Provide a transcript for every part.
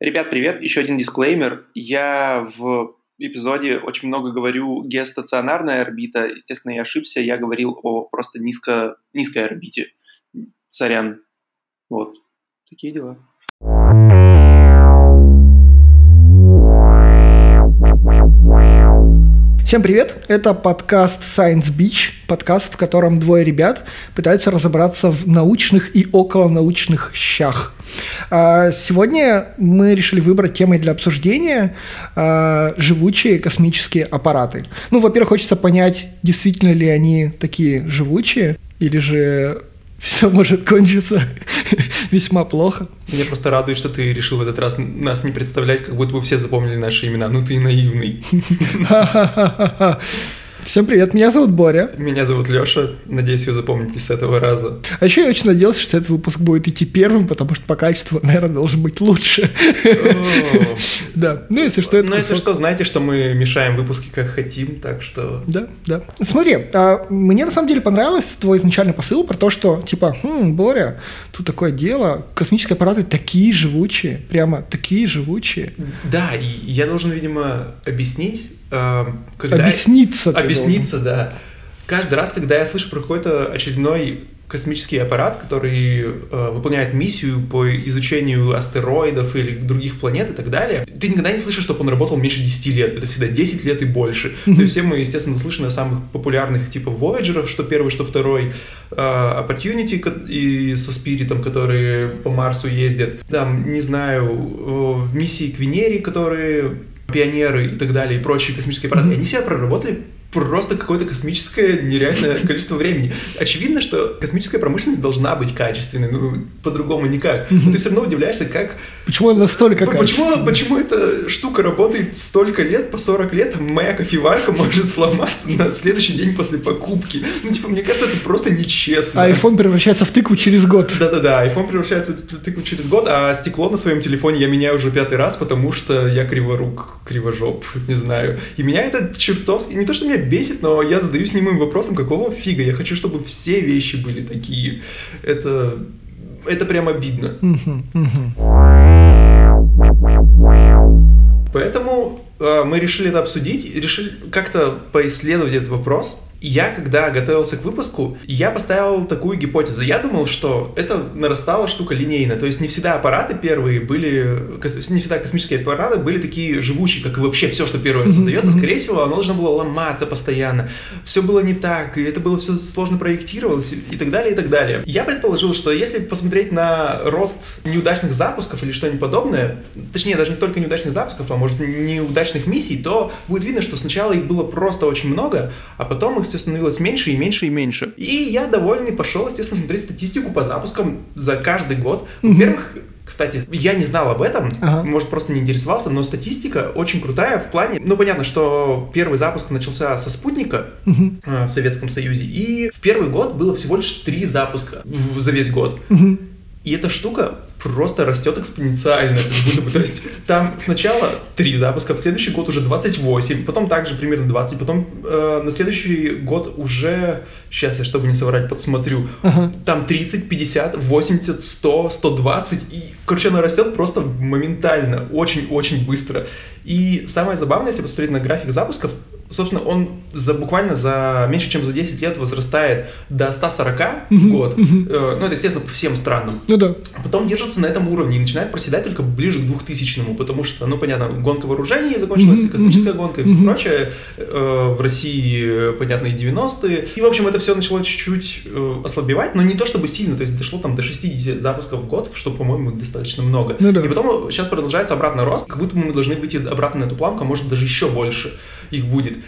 Ребят, привет! Еще один дисклеймер. Я в эпизоде очень много говорю геостационарная орбита. Естественно, я ошибся. Я говорил о просто низко, низкой орбите. Сорян. Вот. Такие дела. Всем привет! Это подкаст Science Beach, подкаст, в котором двое ребят пытаются разобраться в научных и околонаучных щах. А, сегодня мы решили выбрать темой для обсуждения а, живучие космические аппараты. Ну, во-первых, хочется понять, действительно ли они такие живучие, или же все может кончиться весьма плохо. Меня просто радует, что ты решил в этот раз нас не представлять, как будто бы все запомнили наши имена. Ну ты наивный. Всем привет, меня зовут Боря. Меня зовут Лёша, надеюсь, вы запомните с этого раза. А еще я очень надеялся, что этот выпуск будет идти первым, потому что по качеству, наверное, должен быть лучше. Да, ну если что, это Ну если что, знаете, что мы мешаем выпуски как хотим, так что... Да, да. Смотри, а, мне на самом деле понравилось твой изначальный посыл про то, что, типа, хм, Боря, тут такое дело, космические аппараты такие живучие, прямо такие живучие. Да, и я должен, видимо, объяснить, когда... Объясниться. Объясниться, да. Каждый раз, когда я слышу про какой-то очередной космический аппарат, который э, выполняет миссию по изучению астероидов или других планет и так далее, ты никогда не слышишь, чтобы он работал меньше 10 лет. Это всегда 10 лет и больше. Mm-hmm. То есть все мы, естественно, слышим о самых популярных типа Voyager, что первый, что второй, э, Opportunity и со Спиритом, которые по Марсу ездят. Там, не знаю, э, миссии к Венере, которые пионеры и так далее, и прочие космические аппараты, mm-hmm. они себя проработали просто какое-то космическое нереальное количество времени. Очевидно, что космическая промышленность должна быть качественной, ну, по-другому никак. Но ты все равно удивляешься, как... Почему она настолько почему, почему эта штука работает столько лет, по 40 лет, а моя кофеварка может сломаться на следующий день после покупки? Ну, типа, мне кажется, это просто нечестно. А iPhone превращается в тыкву через год. Да-да-да, iPhone превращается в тыкву через год, а стекло на своем телефоне я меняю уже пятый раз, потому что я криворук, кривожоп, не знаю. И меня это чертовски... Не то, что меня бесит, но я задаюсь немым вопросом, какого фига? Я хочу, чтобы все вещи были такие. Это, это прям обидно. Поэтому э, мы решили это обсудить, решили как-то поисследовать этот вопрос я, когда готовился к выпуску, я поставил такую гипотезу. Я думал, что это нарастала штука линейно. То есть не всегда аппараты первые были, не всегда космические аппараты были такие живучие, как и вообще все, что первое создается. Скорее всего, оно должно было ломаться постоянно. Все было не так, и это было все сложно проектировалось, и так далее, и так далее. Я предположил, что если посмотреть на рост неудачных запусков или что-нибудь подобное, точнее, даже не столько неудачных запусков, а может неудачных миссий, то будет видно, что сначала их было просто очень много, а потом их все становилось меньше и меньше и меньше. И я довольный пошел, естественно, смотреть статистику по запускам за каждый год. Во-первых, кстати, я не знал об этом, ага. может, просто не интересовался, но статистика очень крутая в плане... Ну, понятно, что первый запуск начался со спутника угу. в Советском Союзе, и в первый год было всего лишь три запуска в, за весь год. Угу. И эта штука просто растет экспоненциально, как будто бы, то есть там сначала 3 запуска, в следующий год уже 28, потом также примерно 20, потом э, на следующий год уже, сейчас я, чтобы не соврать, подсмотрю, uh-huh. там 30, 50, 80, 100, 120, и, короче, она растет просто моментально, очень-очень быстро. И самое забавное, если посмотреть на график запусков, собственно, он за, буквально за меньше, чем за 10 лет возрастает до 140 mm-hmm. в год. Mm-hmm. ну, это, естественно, по всем странам. Ну да. Потом держится на этом уровне и начинает проседать только ближе к 2000 потому что, ну, понятно, гонка вооружений закончилась, mm-hmm. космическая гонка и все mm-hmm. прочее. Э, в России, понятно, и 90-е. И, в общем, это все начало чуть-чуть э, ослабевать, но не то чтобы сильно, то есть дошло там до 60 запусков в год, что, по-моему, достаточно много. Ну, да. И потом сейчас продолжается обратный рост, как будто мы должны выйти обратно на эту планку, а может даже еще больше их будет.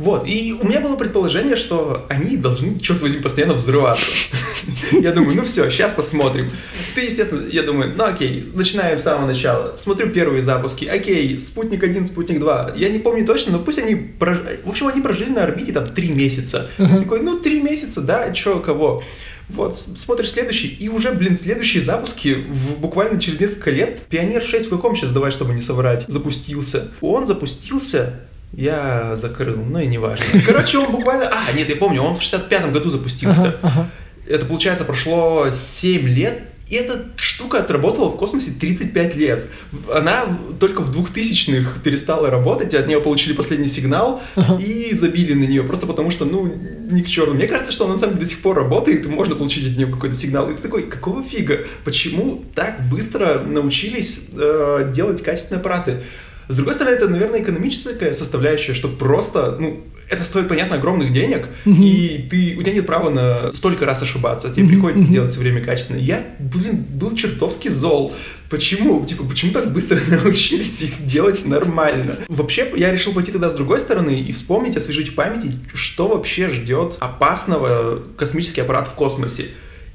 Вот, и у меня было предположение, что они должны, черт возьми, постоянно взрываться. Я думаю, ну все, сейчас посмотрим. Ты, естественно, я думаю, ну окей, начинаем с самого начала. Смотрю первые запуски. Окей, спутник 1, спутник 2. Я не помню точно, но пусть они... Прож... В общем, они прожили на орбите там 3 месяца. Uh-huh. Такой, ну 3 месяца, да, чё, кого? Вот, смотришь следующий, и уже, блин, следующие запуски в, буквально через несколько лет. Пионер 6 в каком сейчас, давай, чтобы не соврать, запустился. Он запустился я закрыл, ну и неважно. Короче, он буквально... А, нет, я помню, он в 65-м году запустился. Ага, ага. Это, получается, прошло 7 лет, И эта штука отработала в космосе 35 лет. Она только в 2000-х перестала работать, от нее получили последний сигнал uh-huh. и забили на нее, просто потому что, ну, ни к черту. Мне кажется, что она на самом деле до сих пор работает, и можно получить от нее какой-то сигнал. И ты такой, какого фига? Почему так быстро научились э, делать качественные аппараты? С другой стороны, это, наверное, экономическая составляющая, что просто, ну, это стоит, понятно, огромных денег, mm-hmm. и ты, у тебя нет права на столько раз ошибаться, тебе mm-hmm. приходится mm-hmm. делать все время качественно. Я, блин, был чертовски зол. Почему? Типа, почему так быстро научились их делать нормально? Вообще, я решил пойти тогда с другой стороны и вспомнить, освежить в памяти, что вообще ждет опасного космический аппарат в космосе.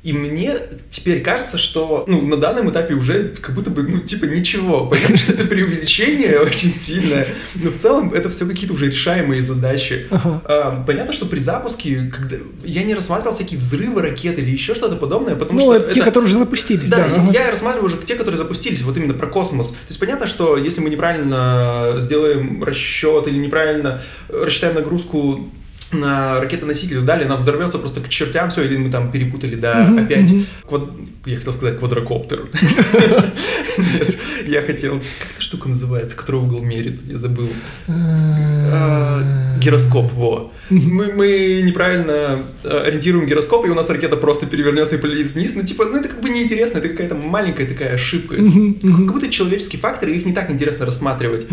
И мне теперь кажется, что ну, на данном этапе уже как будто бы, ну, типа, ничего. Понятно, что это преувеличение очень сильное, но в целом это все какие-то уже решаемые задачи. Ага. А, понятно, что при запуске, когда я не рассматривал всякие взрывы ракет или еще что-то подобное, потому ну, что... те, это... которые уже запустились. Да, да ага. я рассматриваю уже те, которые запустились, вот именно про космос. То есть понятно, что если мы неправильно сделаем расчет или неправильно рассчитаем нагрузку на ракетоноситель дали, она взорвется просто к чертям, все, или мы там перепутали, да, uh-huh, опять. Uh-huh. Квад... Я хотел сказать квадрокоптер. Нет, я хотел... Как эта штука называется, которая угол мерит? Я забыл. А, гироскоп, во. Мы, мы неправильно э, ориентируем гироскоп, и у нас ракета просто перевернется и полетит вниз. Ну, типа, ну это как бы неинтересно, это какая-то маленькая такая ошибка. Как будто человеческие факторы, их не так интересно рассматривать.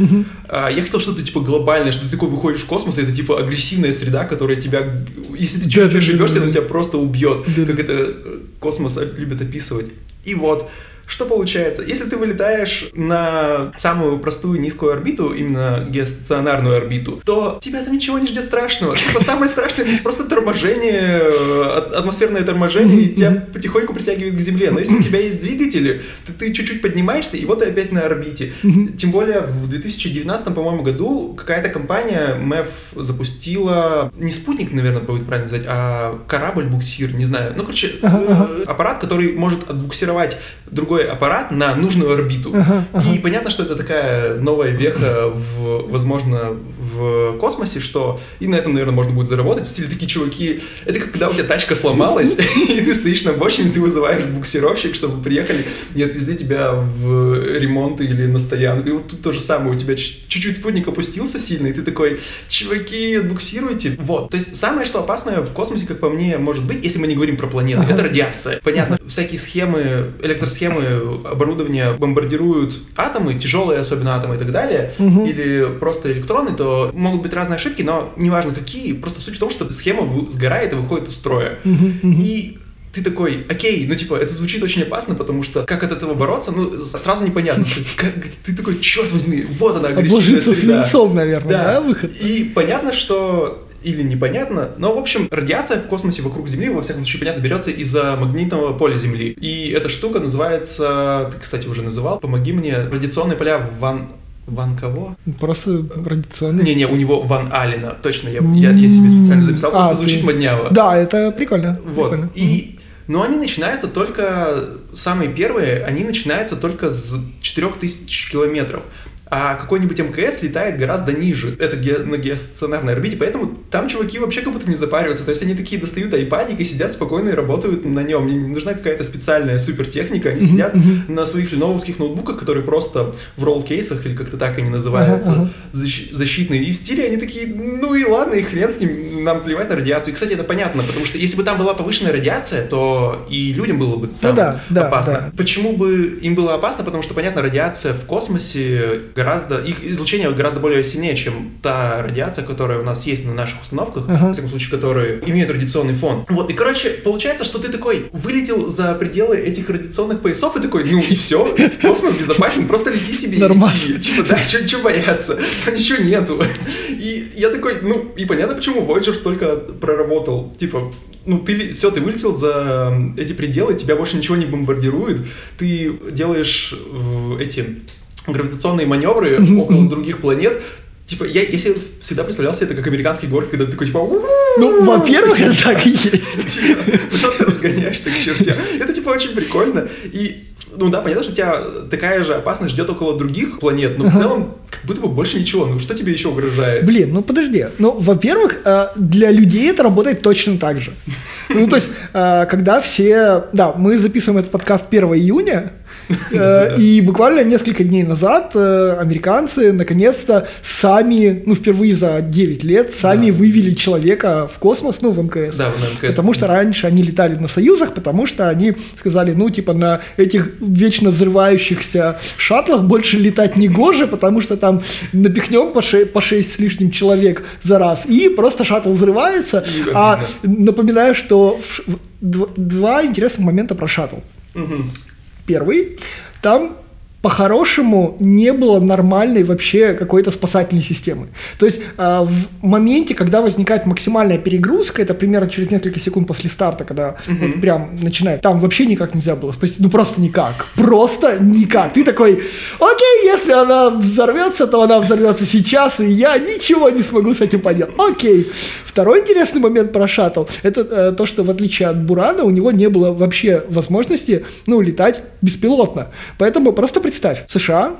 А, я хотел что-то типа глобальное, что ты такой выходишь в космос, и это типа агрессивная среда, которая тебя, если ты чуть-чуть ошибешься, она тебя просто убьет. Как это э, космос любит описывать. И вот, что получается? Если ты вылетаешь на самую простую низкую орбиту, именно геостационарную орбиту, то тебя там ничего не ждет страшного. Типа самое страшное просто торможение, атмосферное торможение, и тебя потихоньку притягивает к Земле. Но если у тебя есть двигатели, то ты чуть-чуть поднимаешься, и вот ты опять на орбите. Тем более в 2019, по-моему, году какая-то компания МЭФ запустила, не спутник, наверное, будет правильно назвать, а корабль-буксир, не знаю. Ну, короче, э, аппарат, который может отбуксировать другой аппарат на нужную орбиту. Ага, ага. И понятно, что это такая новая веха, в, возможно, в космосе, что и на этом, наверное, можно будет заработать. В стиле такие чуваки, это как когда у тебя тачка сломалась, и ты стоишь на обочине, ты вызываешь буксировщик, чтобы приехали и отвезли тебя в ремонт или на стоянку. И вот тут то же самое, у тебя чуть-чуть спутник опустился сильно, и ты такой, чуваки, отбуксируйте. Вот, то есть самое, что опасное в космосе, как по мне, может быть, если мы не говорим про планеты, ага. это радиация. Понятно, всякие схемы, электросхемы оборудование бомбардируют атомы, тяжелые особенно атомы и так далее, угу. или просто электроны, то могут быть разные ошибки, но неважно какие, просто суть в том, что схема сгорает и выходит из строя. Угу, угу. И ты такой, окей, ну типа, это звучит очень опасно, потому что как от этого бороться, ну, сразу непонятно. То есть, как, ты такой, черт возьми, вот она агрессивная Обложиться среда. свинцом, наверное, да. да, выход? И понятно, что или непонятно, но, в общем, радиация в космосе вокруг Земли, во всяком случае, понятно, берется из-за магнитного поля Земли. И эта штука называется, ты, кстати, уже называл, помоги мне, радиационные поля Ван Ван кого? Просто радиационный. Не-не, у него Ван Алина. Точно, я, я, я себе специально записал. А, это звучит ты... модняво. Да, это прикольно. Вот. Прикольно. И но они начинаются только, самые первые, они начинаются только с 4000 километров а какой-нибудь МКС летает гораздо ниже. Это ге- на геостационарной орбите, поэтому там чуваки вообще как будто не запариваются. То есть они такие достают айпадик и сидят спокойно и работают на нем. Не нужна какая-то специальная супер техника. Они сидят на своих леновских ноутбуках, которые просто в ролл-кейсах, или как-то так они называются, защ- защитные. И в стиле они такие, ну и ладно, и хрен с ним, нам плевать на радиацию. И, кстати, это понятно, потому что если бы там была повышенная радиация, то и людям было бы там ну, да, да, опасно. Да. Почему бы им было опасно? Потому что, понятно, радиация в космосе гораздо, их излучение гораздо более сильнее, чем та радиация, которая у нас есть на наших установках, uh-huh. в всяком случае, которые имеют радиационный фон. Вот, и, короче, получается, что ты такой вылетел за пределы этих радиационных поясов и такой, ну и все, космос безопасен, просто лети себе Нормально. лети. Типа, да, что бояться, там ничего нету. И я такой, ну, и понятно, почему Voyager столько проработал. Типа, ну ты все, ты вылетел за эти пределы, тебя больше ничего не бомбардирует, ты делаешь эти гравитационные маневры около других планет, Типа, я, я себе всегда представлял себе это как американский горки, когда ты такой, типа... Ну, во-первых, это так и есть. Просто разгоняешься к чертям. Это, типа, очень прикольно. И, ну да, понятно, что тебя такая же опасность ждет около других планет, но в целом как будто бы больше ничего. Ну, что тебе еще угрожает? Блин, ну подожди. Ну, во-первых, э, для людей это работает точно так же. Ну, то есть, э, когда все... Да, мы записываем этот подкаст 1 июня, и буквально несколько дней назад э, американцы наконец-то сами, ну, впервые за 9 лет, сами вывели человека в космос, ну, в МКС. Да, в МКС. Потому что раньше они летали на Союзах, потому что они сказали, ну, типа, на этих вечно взрывающихся шаттлах больше летать не гоже, потому что там напихнем по 6, по 6 с лишним человек за раз, и просто шаттл взрывается. А напоминаю, что два интересных момента про шаттл. Угу первый, там по-хорошему не было нормальной вообще какой-то спасательной системы. То есть э, в моменте, когда возникает максимальная перегрузка, это примерно через несколько секунд после старта, когда угу. вот прям начинает, там вообще никак нельзя было спасти, ну просто никак, просто никак. Ты такой, окей, если она взорвется, то она взорвется сейчас, и я ничего не смогу с этим поделать. Окей. Второй интересный момент про шаттл, это э, то, что в отличие от Бурана, у него не было вообще возможности, ну, летать беспилотно. Поэтому просто представь, США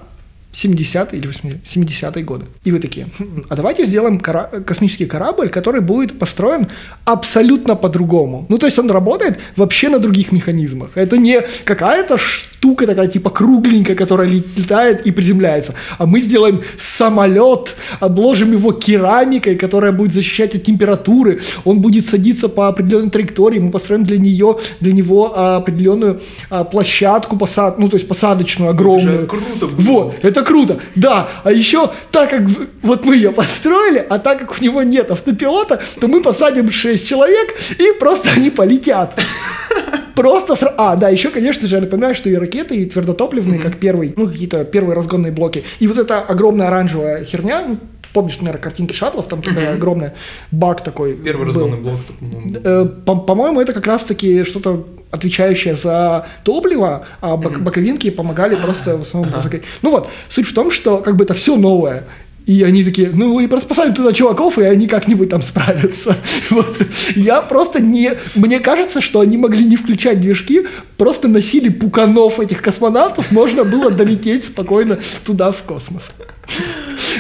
70-е или 70-е годы. И вы такие, «Хм, а давайте сделаем кора- космический корабль, который будет построен абсолютно по-другому. Ну, то есть он работает вообще на других механизмах. Это не какая-то штука такая типа кругленькая, которая летает и приземляется. А мы сделаем самолет, обложим его керамикой, которая будет защищать от температуры. Он будет садиться по определенной траектории. Мы построим для нее, для него определенную а, площадку посад, ну, то есть посадочную огромную. Это круто. Было. Вот, это круто. Да, а еще так как вот мы ее построили, а так как у него нет автопилота, то мы посадим 6 человек и просто они полетят. Просто сра... А, да, еще, конечно же, я напоминаю, что и ракеты, и твердотопливные, mm-hmm. как первый, ну, какие-то первые разгонные блоки. И вот эта огромная оранжевая херня, помнишь, наверное, картинки шаттлов, там такая огромная бак такой. Первый был. разгонный блок. Э, по-моему, это как раз-таки что-то отвечающее за топливо, а бок- боковинки помогали просто в основном. Ага. Ну вот, суть в том, что как бы это все новое. И они такие, ну и просто посадим туда чуваков, и они как-нибудь там справятся. Вот. Я просто не... Мне кажется, что они могли не включать движки, просто носили пуканов этих космонавтов, можно было долететь спокойно туда, в космос.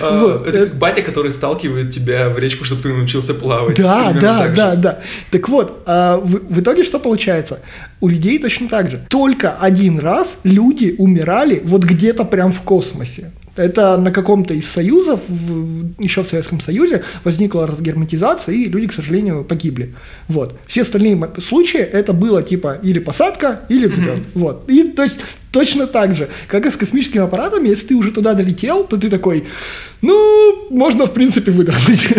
А, это как батя, который сталкивает тебя в речку, чтобы ты научился плавать. Да, да, да, да. Так вот, а, в итоге что получается? У людей точно так же. Только один раз люди умирали вот где-то прям в космосе. Это на каком-то из союзов, в, еще в Советском Союзе, возникла разгерметизация, и люди, к сожалению, погибли. Вот. Все остальные случаи это было типа или посадка, или взлет. Mm-hmm. Вот. И то есть точно так же, как и с космическим аппаратом, если ты уже туда долетел, то ты такой, ну, можно, в принципе, выдохнуть.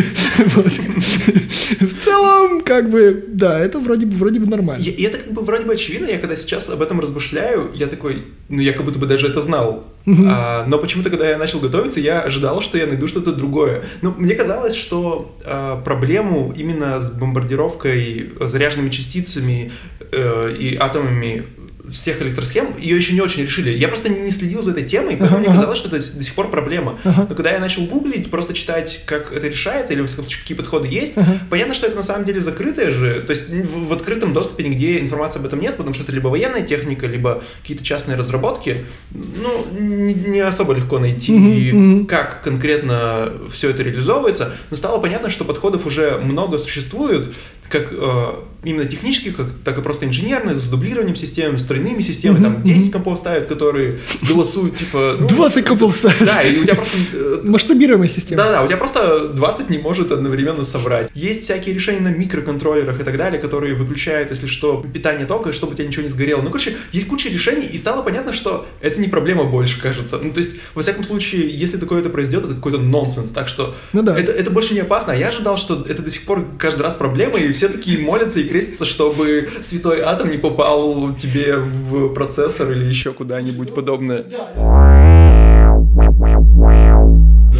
В целом, как бы, да, это вроде бы, вроде бы нормально. И это как бы вроде бы очевидно, я когда сейчас об этом размышляю, я такой, ну, я как будто бы даже это знал. А, но почему-то, когда я начал готовиться, я ожидал, что я найду что-то другое. Ну, мне казалось, что а, проблему именно с бомбардировкой заряженными частицами э, и атомами всех электросхем, ее еще не очень решили. Я просто не следил за этой темой, поэтому uh-huh, мне казалось, что это до сих пор проблема. Uh-huh. Но когда я начал гуглить, просто читать, как это решается, или какие подходы есть, uh-huh. понятно, что это на самом деле закрытое же, то есть в, в открытом доступе нигде информации об этом нет, потому что это либо военная техника, либо какие-то частные разработки. Ну, не, не особо легко найти, uh-huh, как конкретно все это реализовывается, но стало понятно, что подходов уже много существует, как э, именно технических, как, так и просто инженерных, с дублированием систем, с тройными системами, mm-hmm. там 10 компов ставят, которые голосуют, типа... Ну, 20 компов ставят. Да, и у тебя просто... Э, Масштабируемая система. Да-да, у тебя просто 20 не может одновременно соврать. Есть всякие решения на микроконтроллерах и так далее, которые выключают, если что, питание тока, чтобы у тебя ничего не сгорело. Ну, короче, есть куча решений, и стало понятно, что это не проблема больше, кажется. Ну, то есть, во всяком случае, если такое это произойдет, это какой-то нонсенс, так что ну, да. это, это больше не опасно. А я ожидал, что это до сих пор каждый раз проблема, и все все такие молятся и крестятся, чтобы святой атом не попал тебе в процессор или еще куда-нибудь подобное.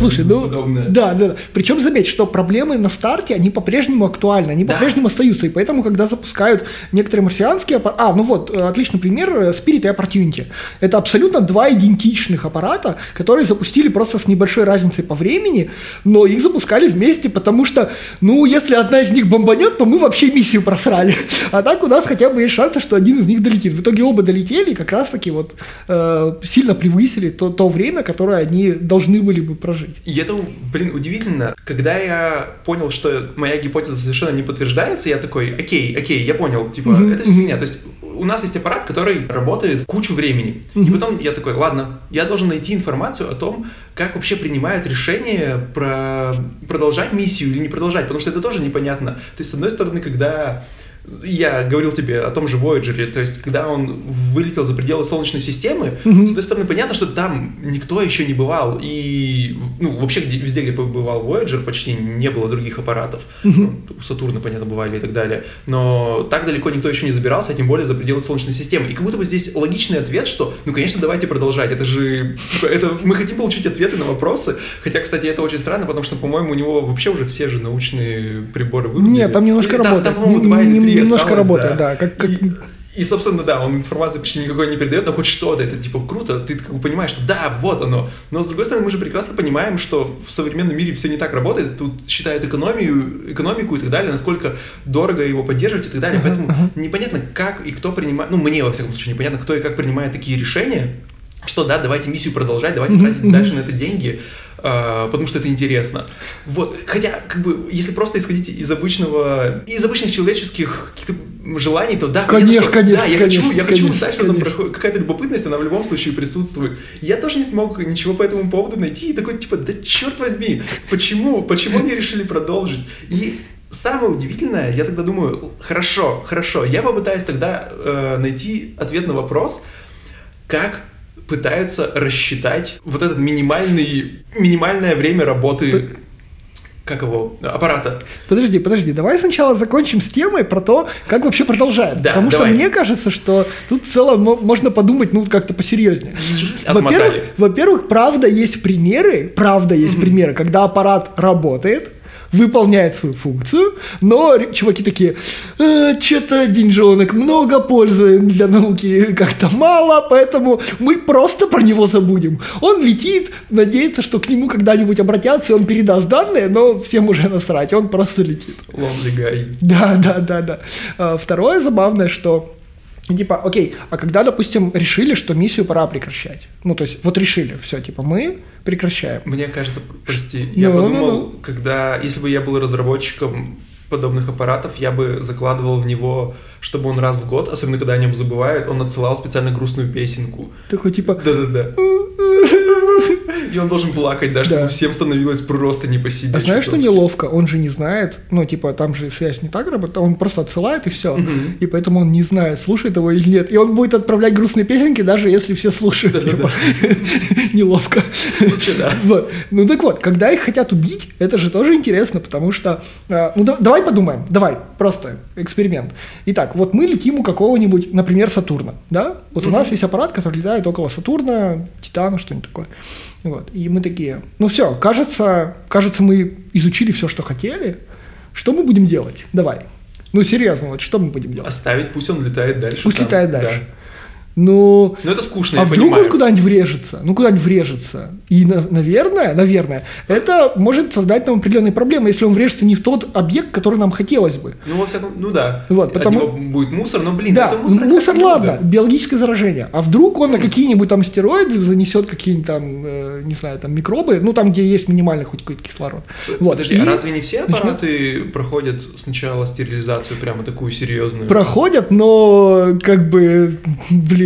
Слушай, ну, подобное. да, да, да. Причем заметь, что проблемы на старте, они по-прежнему актуальны, они да. по-прежнему остаются, и поэтому, когда запускают некоторые марсианские аппараты, а, ну вот, э, отличный пример, э, Spirit и Opportunity. Это абсолютно два идентичных аппарата, которые запустили просто с небольшой разницей по времени, но их запускали вместе, потому что, ну, если одна из них бомбанет, то мы вообще миссию просрали. А так у нас хотя бы есть шансы, что один из них долетит. В итоге оба долетели, и как раз-таки вот э, сильно превысили то, то время, которое они должны были бы прожить. И это, блин, удивительно. Когда я понял, что моя гипотеза совершенно не подтверждается, я такой, окей, окей, я понял, типа, Мгм, это фигня. То есть у нас есть аппарат, который работает кучу времени. И Мгм. потом я такой, ладно, я должен найти информацию о том, как вообще принимают решение про продолжать миссию или не продолжать, потому что это тоже непонятно. То есть, с одной стороны, когда я говорил тебе о том же Voyager, то есть, когда он вылетел за пределы Солнечной системы, Мгм. с одной стороны, понятно, что там никто еще не бывал, и, ну, вообще где- везде, где побывал Voyager, почти не было других аппаратов. Ну, у Сатурна, понятно, бывали и так далее. Но так далеко никто еще не забирался, а тем более за пределы Солнечной системы. И как будто бы здесь логичный ответ, что, ну, конечно, давайте продолжать. Это же, типа, это, мы хотим получить ответы на вопросы. Хотя, кстати, это очень странно, потому что, по-моему, у него вообще уже все же научные приборы вырубили. Нет, там немножко работает. Там, по-моему, два или три немножко работает, да, как- как- И- и, собственно, да, он информации почти никакой не передает, но хоть что-то, это типа круто, ты как бы понимаешь, что да, вот оно. Но с другой стороны, мы же прекрасно понимаем, что в современном мире все не так работает, тут считают экономию, экономику и так далее, насколько дорого его поддерживать и так далее. Ага, Поэтому ага. непонятно, как и кто принимает, ну, мне, во всяком случае, непонятно, кто и как принимает такие решения, что да, давайте миссию продолжать, давайте тратить дальше на это деньги, а, потому что это интересно. Вот, хотя, как бы, если просто исходить из обычного, из обычных человеческих каких-то желаний, то да, Конечно, конечно, да, я хочу, конечно, я хочу узнать, что там проходит, какая-то любопытность, она в любом случае присутствует. Я тоже не смог ничего по этому поводу найти, и такой, типа, да черт возьми, почему, почему они решили продолжить? И Самое удивительное, я тогда думаю, хорошо, хорошо, я попытаюсь тогда э, найти ответ на вопрос, как пытаются рассчитать вот этот минимальный, минимальное время работы, как его, аппарата. Подожди, подожди, давай сначала закончим с темой про то, как вообще продолжает. Да, Потому давай. что мне кажется, что тут в целом мо- можно подумать, ну, как-то посерьезнее. Во-первых, во-первых, правда есть примеры, правда есть примеры, когда аппарат работает, выполняет свою функцию, но чуваки такие, что-то деньжонок много, пользы для науки как-то мало, поэтому мы просто про него забудем. Он летит, надеется, что к нему когда-нибудь обратятся, и он передаст данные, но всем уже насрать, он просто летит. Lonely guy. Да, да, да, да. А, Второе забавное, что Типа, окей, а когда, допустим, решили, что миссию пора прекращать? Ну, то есть, вот решили, все, типа, мы прекращаем. Мне кажется, прости, я Ну, ну, подумал, ну. когда, если бы я был разработчиком подобных аппаратов, я бы закладывал в него, чтобы он раз в год, особенно когда о нем забывают, он отсылал специально грустную песенку. Такой, типа, Да-да-да. И он должен плакать, да, чтобы Да. всем становилось просто не по себе. а знаешь, что неловко? Он же не знает, ну, типа, там же связь не так работает, он просто отсылает и все. И поэтому он не знает, слушает его или нет. И он будет отправлять грустные песенки, даже если все слушают. Типа. Неловко. Вообще, да. Вот. Ну так вот, когда их хотят убить, это же тоже интересно, потому что... э, ну да- давай подумаем, давай, просто эксперимент. Итак, вот мы летим у какого-нибудь, например, Сатурна, да? Вот у нас есть аппарат, который летает около Сатурна, Титана, что-нибудь такое. Вот. И мы такие, ну все, кажется, кажется, мы изучили все, что хотели. Что мы будем делать? Давай. Ну серьезно, вот что мы будем делать? Оставить, пусть он летает дальше. Пусть там. летает Да. Ну, Но это скучно, а я вдруг понимаю. он куда-нибудь врежется? Ну, куда-нибудь врежется. И, на- наверное, наверное, это может создать нам определенные проблемы, если он врежется не в тот объект, который нам хотелось бы. Ну, во всяком, ну да. Вот, От потому- него будет мусор, но, блин, да, это мусор. мусор, ладно, много. биологическое заражение. А вдруг он на какие-нибудь там стероиды занесет какие-нибудь там, э, не знаю, там микробы, ну, там, где есть минимальный хоть какой-то кислород. Вот. Подожди, И а разве не все начнет- аппараты проходят сначала стерилизацию прямо такую серьезную? проходят, но как бы, блин,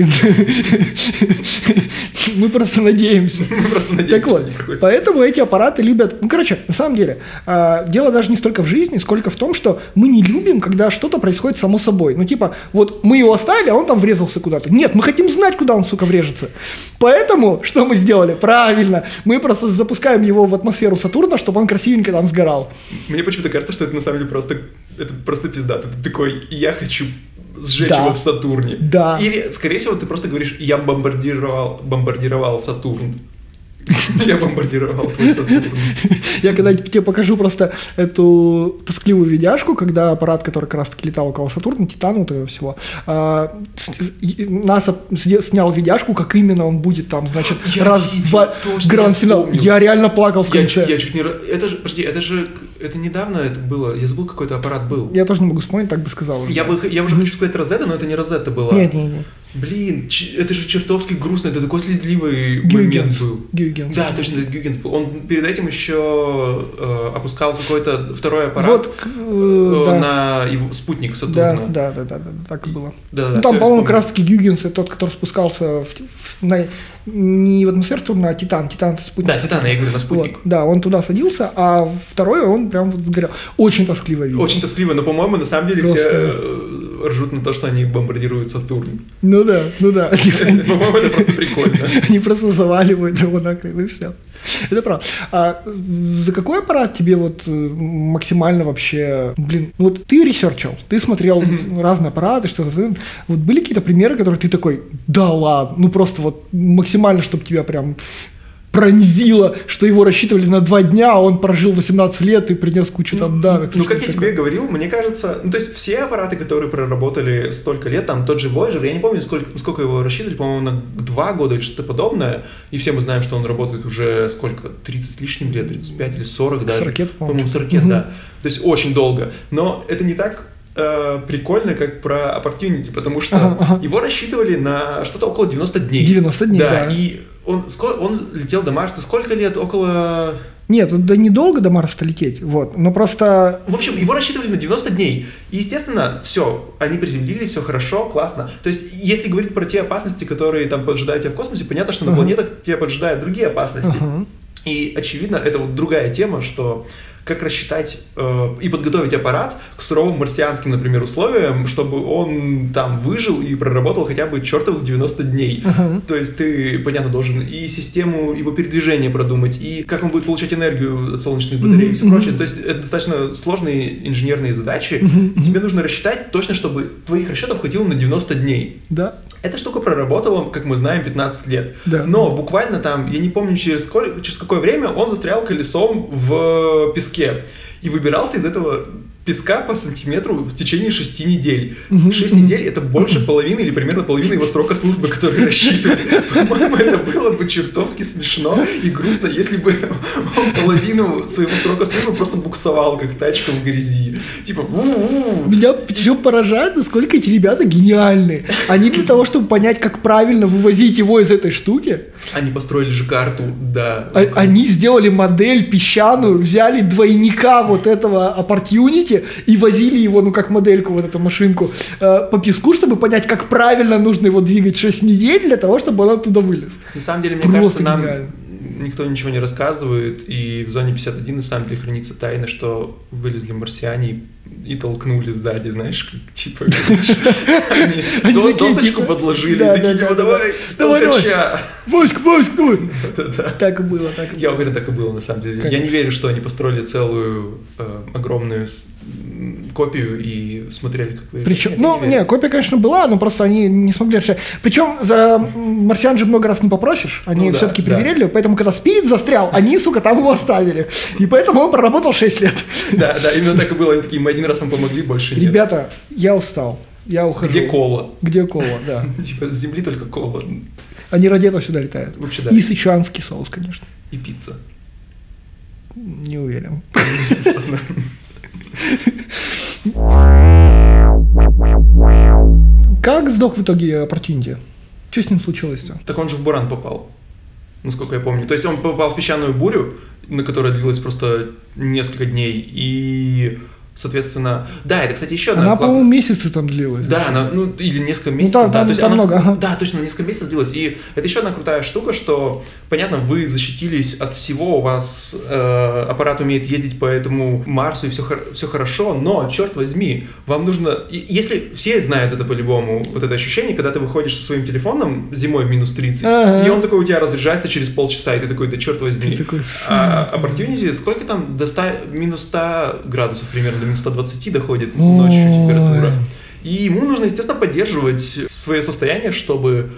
мы просто надеемся. Мы просто надеемся, Так вот, поэтому эти аппараты любят... Ну, короче, на самом деле, а, дело даже не столько в жизни, сколько в том, что мы не любим, когда что-то происходит само собой. Ну, типа, вот мы его оставили, а он там врезался куда-то. Нет, мы хотим знать, куда он, сука, врежется. Поэтому, что мы сделали? Правильно, мы просто запускаем его в атмосферу Сатурна, чтобы он красивенько там сгорал. Мне почему-то кажется, что это на самом деле просто, это просто пизда. Ты такой, я хочу сжечь Да. его в Сатурне. Да. Или, скорее всего, ты просто говоришь, я бомбардировал, бомбардировал Сатурн. Я бомбардировал твой Сатурн. Я когда-нибудь тебе покажу просто эту тоскливую видяшку, когда аппарат, который как раз таки летал около Сатурна, Титана, вот этого всего, а, НАСА снял видяшку, как именно он будет там, значит, раз, два, гранд-финал. я реально плакал в конце. я чуть не... Это же, подожди, это же, это недавно это было, я забыл, какой-то аппарат был. Я тоже не могу вспомнить, так бы сказал. уже. Я, бы, я уже хочу сказать Розетта, но это не Розетта была. Нет, нет, нет. Блин, это же чертовски грустно, это такой слезливый момент Гюйгенс. был. Гюйгенс. Да, точно, Гюгенс был. Он перед этим еще э, опускал какой-то второй аппарат Вот, э, э, да. на его спутник Да, Сатурна. да, да, да, да, так и было. Да, да, ну, там, по-моему, как раз таки Гюйгенс, это тот, который спускался в, в- на- не в атмосферу Сатурна, а Титан. Титан это спутник. Да, Титан, я говорю, на спутник. Вот, да, он туда садился, а второй он прям вот сгорел. Очень тоскливо видно. Очень тоскливо, но, по-моему, на самом деле Просто- все э, ржут на то, что они бомбардируют Сатурн. Ну да, ну да. По-моему, это просто прикольно. Они просто заваливают его нахрен, и все. Это правда. А за какой аппарат тебе вот э, максимально вообще... Блин, ну вот ты ресерчил, ты смотрел разные аппараты, что-то. Вот были какие-то примеры, которые ты такой, да ладно, ну просто вот максимально, чтобы тебя прям пронзило, что его рассчитывали на два дня, а он прожил 18 лет и принес кучу там данных. Ну, как я такое. тебе говорил, мне кажется, ну, то есть все аппараты, которые проработали столько лет, там тот же Voyager, я не помню, сколько, сколько его рассчитывали, по-моему, на два года или что-то подобное, и все мы знаем, что он работает уже сколько, 30 с лишним лет, 35 или 40 даже. 40 лет, по-моему. По-моему, 40 лет, Мгм. да. То есть очень долго. Но это не так э, прикольно, как про Opportunity, потому что Ага, ага. его рассчитывали на что-то около 90 дней. 90 дней, да. и он, он летел до Марса сколько лет? Около Нет, да недолго до Марса лететь, вот, но просто В общем, его рассчитывали на 90 дней. И, естественно, все, они приземлились, все хорошо, классно. То есть, если говорить про те опасности, которые там поджидают тебя в космосе, понятно, что на Ага. планетах тебя поджидают другие опасности. Ага. И, очевидно, это вот другая тема, что как рассчитать э, и подготовить аппарат к суровым марсианским, например, условиям, чтобы он там выжил и проработал хотя бы чертовых 90 дней. Ага. То есть ты, понятно, должен и систему его передвижения продумать, и как он будет получать энергию от солнечных батарей и все прочее. То есть это достаточно сложные инженерные задачи, Мгм, и тебе нужно рассчитать точно, чтобы твоих расчетов хватило на 90 дней. да, Эта штука проработала, как мы знаем, 15 лет. Да. Но буквально там, я не помню, через, сколь- через какое время он застрял колесом в песке. И выбирался из этого песка по сантиметру в течение шести недель. Шесть недель это больше половины или примерно половины его срока службы, который рассчитывали. По-моему, это было бы чертовски смешно и грустно, если бы он половину своего срока службы просто буксовал, как тачка в грязи. Типа, ву-ву. Меня все поражает, насколько эти ребята гениальны. Они для того, чтобы понять, как правильно вывозить его из этой штуки, Они построили же карту, да. а- они сделали модель песчаную, взяли двойника вот этого opportunity и возили его, ну как модельку, вот эту машинку, э, по песку, чтобы понять, как правильно нужно его двигать 6 недель для того, чтобы он оттуда вылез. На самом деле, мне Просто кажется, нам гениально. никто ничего не рассказывает, и в зоне 51 на самом деле хранится тайна, что вылезли марсиане и, и толкнули сзади, знаешь, как, типа, они досочку подложили, такие, типа, да, давай, да. Давай, давай. столкача. Войск, войск, ну! Да-да. Так и было, так и Я было. уверен, так и было на самом деле. Я не верю, что они построили целую э, огромную копию и смотрели, как вы. Причем, ну, не, копия, конечно, была, но просто они не смогли решать. Причем за марсиан же много раз не попросишь, они Ну да, все-таки да. проверяли, поэтому когда спирит застрял, они, сука, там его оставили. И поэтому он проработал 6 лет. Да, да, именно так и было. Они такие, мы один раз вам помогли, больше нет. Ребята, я устал, я ухожу. Где кола? Где кола, да. Типа с земли только кола. Они ради этого сюда летают. Вообще да. И сычуанский соус, конечно. И пицца. Не уверен. Как сдох в итоге Opportunity? Что с ним случилось-то? Так он же в Буран попал, насколько я помню. То есть он попал в песчаную бурю, на которая длилась просто несколько дней, и, соответственно... Да, это, кстати, еще одна Она, классная- по-моему, месяцы там длилась. Да, она, ну, или несколько месяцев, там- да, там- то есть там она- много, ага. да, точно, несколько месяцев длилось, и это еще одна крутая штука, что, понятно, вы защитились от всего, у вас э, аппарат умеет ездить по этому Марсу, и все, все хорошо, но, черт возьми, вам нужно, если все знают это по-любому, вот это ощущение, когда ты выходишь со своим телефоном зимой в минус 30, Ага. и он такой у тебя разряжается через полчаса, и ты такой, да черт возьми. Ты такой. А Opportunity, сколько там, до 100, минус 100 градусов примерно, до минус 120 доходит ночью температура. И ему нужно, естественно, поддерживать свое состояние, чтобы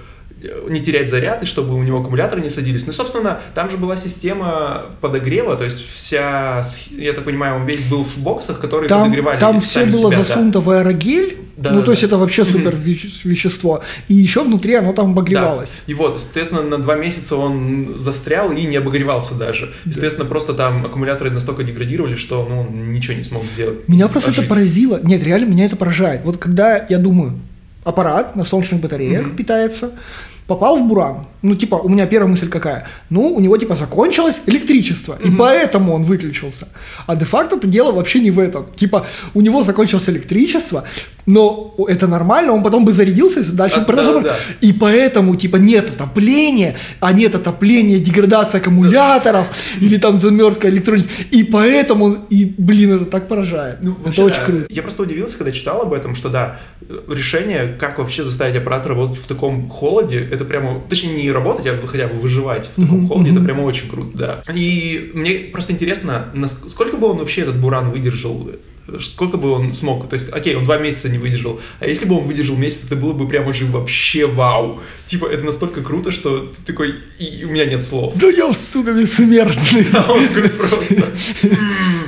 не терять заряд и чтобы у него аккумуляторы не садились. Ну, собственно, там же была система подогрева, то есть вся, я так понимаю, он весь был в боксах, которые Там, подогревали там все было себя, да. засунуто в аэрогель, Да, ну да, то есть да. это вообще супер веще- вещество. И еще внутри оно там обогревалось. Да. И вот, соответственно, на два месяца он застрял и не обогревался даже. Естественно, просто там аккумуляторы настолько деградировали, что ну, он ничего не смог сделать. Меня просто это поразило. Нет, реально меня это поражает. Вот когда я думаю, аппарат на солнечных батареях питается, попал в буран. Ну, типа, у меня первая мысль какая? Ну, у него, типа, закончилось электричество, и поэтому он выключился. А де-факто это дело вообще не в этом. Типа, у него закончилось электричество, но это нормально, он потом бы зарядился и дальше А, продолжал. да, да. И поэтому, типа, нет отопления, а нет отопления, деградация аккумуляторов или там замерзкая электроника. И поэтому, и, блин, это так поражает. Ну, это вообще, очень круто. Я просто удивился, когда читал об этом, что да, решение, как вообще заставить аппарат работать в таком холоде, это прямо, точнее не работать, а хотя бы выживать в таком Мгм, холоде, это прямо очень круто, да. И мне просто интересно, нас- сколько бы он вообще этот буран выдержал, сколько бы он смог, то есть, окей, он два месяца не выдержал, а если бы он выдержал месяц, это было бы прямо же вообще вау. Типа, это настолько круто, что ты такой, и у меня нет слов. Да я, сука, бессмертный. А он такой просто...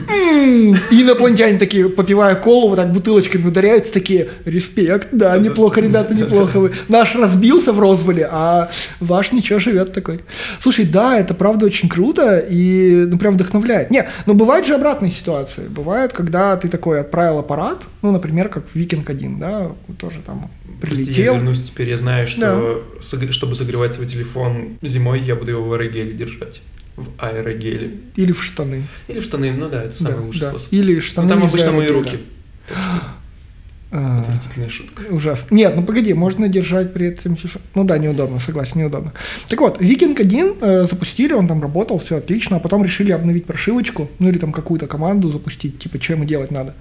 М, И инопланетяне такие, попивая колу, вот так бутылочками ударяются, такие, респект, да, неплохо, ребята, неплохо вы. Наш разбился в Розволе, а ваш ничего живет такой. Слушай, да, это правда очень круто и, ну, прям вдохновляет. Не, но бывают же обратные ситуации. Бывают, когда ты такой отправил аппарат, ну, например, как Викинг 1, да, тоже там Прости, я прилетел. вернусь теперь. Я знаю, что согре- чтобы согревать свой телефон зимой, я буду его в аэрогеле держать. В аэрогеле. Или в штаны. Или в штаны, ну да, это самый Да, лучший да. способ. Или Ну, штаны там из обычно мои руки. А. Отвратительная шутка. Ужасно. Нет, ну погоди, можно держать при этом телефон. Ну да, неудобно, согласен, неудобно. Так вот, Викинг 1 э, запустили, он там работал, все отлично, а потом решили обновить прошивочку, ну или там какую-то команду запустить, типа, что ему делать надо.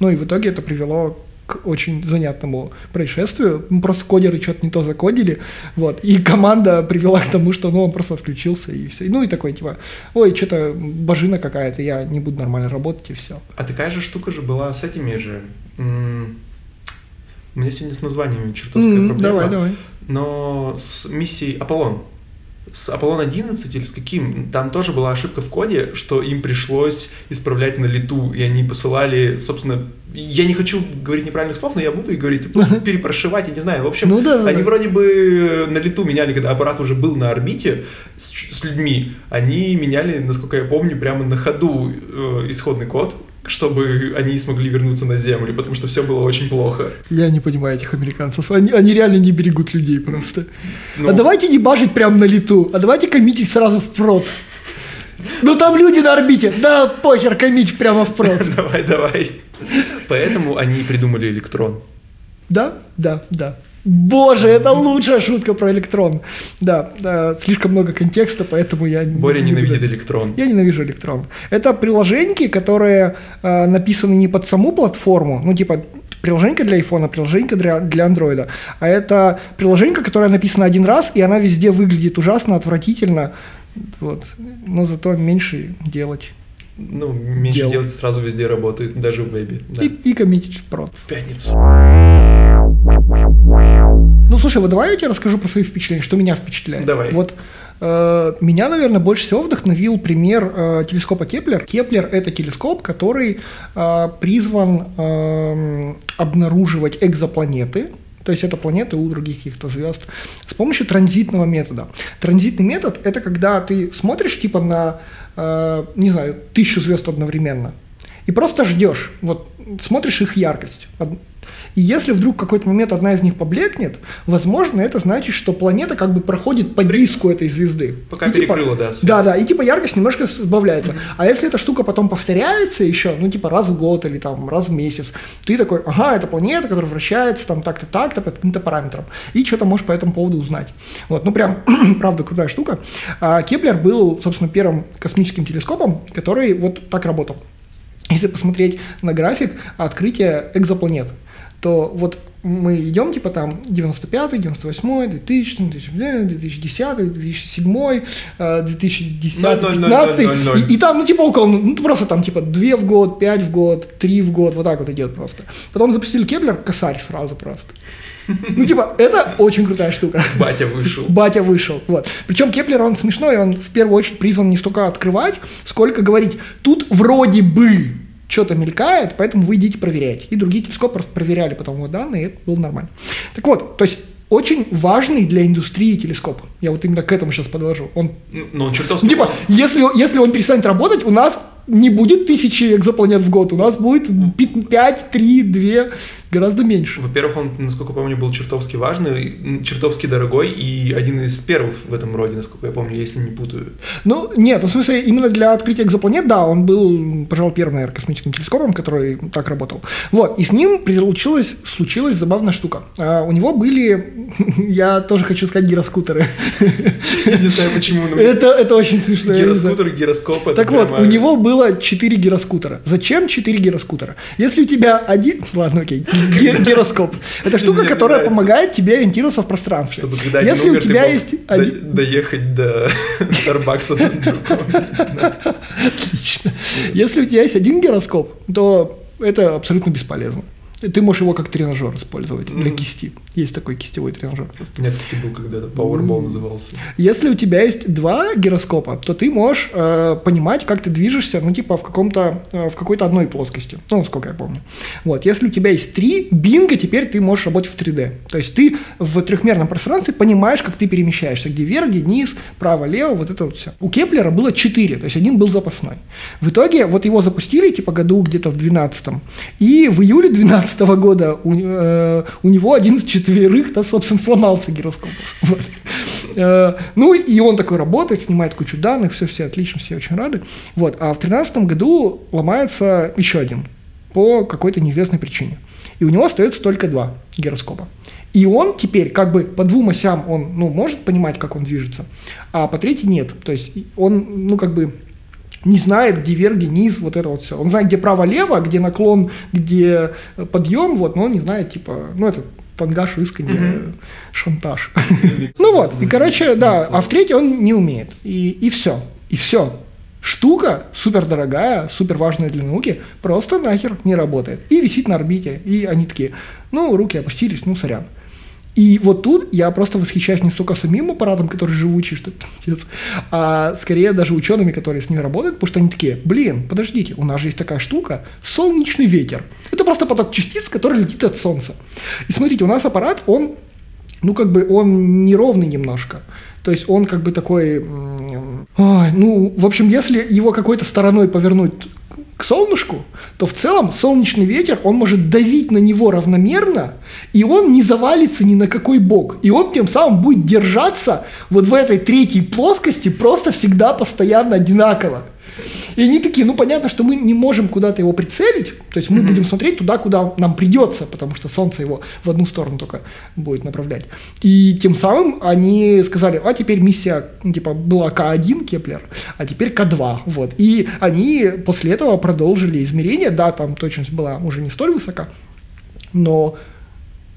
Ну и в итоге это привело к очень занятному происшествию. Ну, Просто кодеры что-то не то закодили, вот, и команда привела к тому, что, ну, он просто отключился, и все. Ну и такой, типа, ой, что-то божина какая-то, я не буду нормально работать, и все. А такая же штука же была с этими же. м, У меня сегодня с названиями чертовская проблема. давай, давай. Но с миссией Аполлон. С Аполлон 11 или с каким? Там тоже была ошибка в коде, что им пришлось исправлять на лету, и они посылали, собственно, я не хочу говорить неправильных слов, но я буду их говорить, просто перепрошивать, я не знаю. В общем, Ну да, они да. вроде бы на лету меняли, когда аппарат уже был на орбите с, с людьми, они меняли, насколько я помню, прямо на ходу э, исходный код, чтобы они смогли вернуться на Землю, потому что все было очень плохо. Я не понимаю этих американцев. Они, они реально не берегут людей просто. Ну, А давайте не бажить прямо на лету, а давайте коммитить сразу в прод. Ну там люди на орбите. Да похер, коммить прямо в прод. Давай, давай. Поэтому они придумали электрон. Да, да, да. Боже, это лучшая шутка про электрон. Да, да, слишком много контекста, поэтому я... Боря не ненавидит буду- электрон. Я ненавижу электрон. Это приложеньки, которые э, написаны не под саму платформу, ну типа приложенька для iPhone, приложенька для, для Android, а это приложенька, которая написана один раз, и она везде выглядит ужасно, отвратительно, вот, но зато меньше делать Ну, меньше Дел. делать сразу везде работает, даже в вебе. Да. и, и коммитить в прод. В пятницу. Ну, слушай, вот давай я тебе расскажу про свои впечатления, что меня впечатляет. Давай. Вот э, меня, наверное, больше всего вдохновил пример э, телескопа Кеплер. Кеплер – это телескоп, который э, призван э, обнаруживать экзопланеты, то есть это планеты у других каких-то звезд, с помощью транзитного метода. Транзитный метод – это когда ты смотришь типа на, э, не знаю, тысячу звезд одновременно, и просто ждешь, вот смотришь их яркость. И если вдруг в какой-то момент одна из них поблекнет, возможно, это значит, что планета как бы проходит по диску этой звезды. Пока И типа- перекрыла, да, свет. Да, да, и типа яркость немножко сбавляется. А если эта штука потом повторяется еще, ну типа раз в год или там раз в месяц, ты такой, ага, это планета, которая вращается там так-то, так-то по каким-то параметрам. И что-то можешь по этому поводу узнать. Вот, ну прям, правда, крутая штука. А Кеплер был, собственно, первым космическим телескопом, который вот так работал. Если посмотреть на график открытия экзопланет, то вот мы идем, типа там 95, 98, 2000, 2009, 2010, 2007, э, 2010, Ноль, ноль, ноль, 2015, ноль, ноль, ноль. и, и там, ну, типа около, ну, ну, просто там, типа, 2 в год, 5 в год, 3 в год, вот так вот идет просто. Потом запустили Кеплер, косарь сразу просто. Ну, типа, это очень крутая штука. Батя вышел. Батя вышел. Вот. Причем Кеплер, он смешной, он в первую очередь призван не столько открывать, сколько говорить, тут вроде бы что-то мелькает, поэтому вы идите проверять. И другие телескопы просто проверяли потом его данные, и это было нормально. Так вот, то есть очень важный для индустрии телескоп. Я вот именно к этому сейчас подвожу. Он Ну, он чертовски... ну, типа, если, если он перестанет работать, у нас не будет тысячи экзопланет в год, у нас будет 5, 3, 2, гораздо меньше. Во-первых, он, насколько я помню, был чертовски важный, чертовски дорогой и один из первых в этом роде, насколько я помню, если не путаю. Ну, нет, ну, в смысле, именно для открытия экзопланет, да, он был, пожалуй, первым, наверное, космическим телескопом, который так работал. Вот, и с ним случилась, случилась забавная штука. А, у него были, я тоже хочу сказать, гироскутеры. Не знаю почему. Это, это очень смешно. Гироскутер, гироскоп. Так вот, у него было 4 гироскутера. Зачем 4 гироскутера? Если у тебя один... Ладно, окей. Гироскоп. Это штука, которая помогает тебе ориентироваться в пространстве. Чтобы когда Если у тебя есть... Доехать до Старбакса Отлично. Если у тебя есть один гироскоп, то это абсолютно бесполезно. Ты можешь его как тренажер использовать mm-hmm. для кисти. Есть такой кистевой тренажер. У меня, кстати, был когда-то Powerball mm-hmm. назывался. Если у тебя есть два гироскопа, то ты можешь э, понимать, как ты движешься, ну, типа, в каком-то, э, в какой-то одной плоскости. Ну, сколько я помню. Вот. Если у тебя есть три, бинго, теперь ты можешь работать в 3D. То есть ты в трехмерном пространстве понимаешь, как ты перемещаешься, где вверх, где вниз, право, лево, вот это вот все. У Кеплера было четыре, то есть один был запасной. В итоге вот его запустили, типа, году где-то в 12 и в июле 12 2015 года у, э, у него один из четверых, да, собственно, сломался гироскоп. Вот. Э, ну, и он такой работает, снимает кучу данных, все, все отлично, все очень рады. Вот. А в 2013 году ломается еще один по какой-то неизвестной причине. И у него остается только два гироскопа. И он теперь как бы по двум осям он ну, может понимать, как он движется, а по третьей нет. То есть он, ну, как бы не знает, где вверх, где низ, вот это вот все. Он знает, где право-лево, где наклон, где подъем, вот, но он не знает, типа, ну, это тангаж, рысканье, mm-hmm. шантаж. ну вот, и, короче, да, а в третьей он не умеет. И, и все, и все. Штука супер дорогая, супер важная для науки, просто нахер не работает. И висит на орбите. И они такие, ну, руки опустились, ну, сорян. И вот тут я просто восхищаюсь не столько самим аппаратом, который живучий, что пиздец, а скорее даже учеными, которые с ним работают, потому что они такие, блин, подождите, у нас же есть такая штука, солнечный ветер. Это просто поток частиц, который летит от Солнца. И смотрите, у нас аппарат, он, ну как бы, он неровный немножко. То есть он как бы такой, ой, ну, в общем, если его какой-то стороной повернуть к солнышку, то в целом солнечный ветер, он может давить на него равномерно, и он не завалится ни на какой бок. И он тем самым будет держаться вот в этой третьей плоскости просто всегда постоянно одинаково. И они такие, ну понятно, что мы не можем куда-то его прицелить, то есть мы mm-hmm. будем смотреть туда, куда нам придется, потому что Солнце его в одну сторону только будет направлять. И тем самым они сказали, а теперь миссия, типа, была К1 Кеплер, а теперь К2, вот. И они после этого продолжили измерения, да, там точность была уже не столь высока, но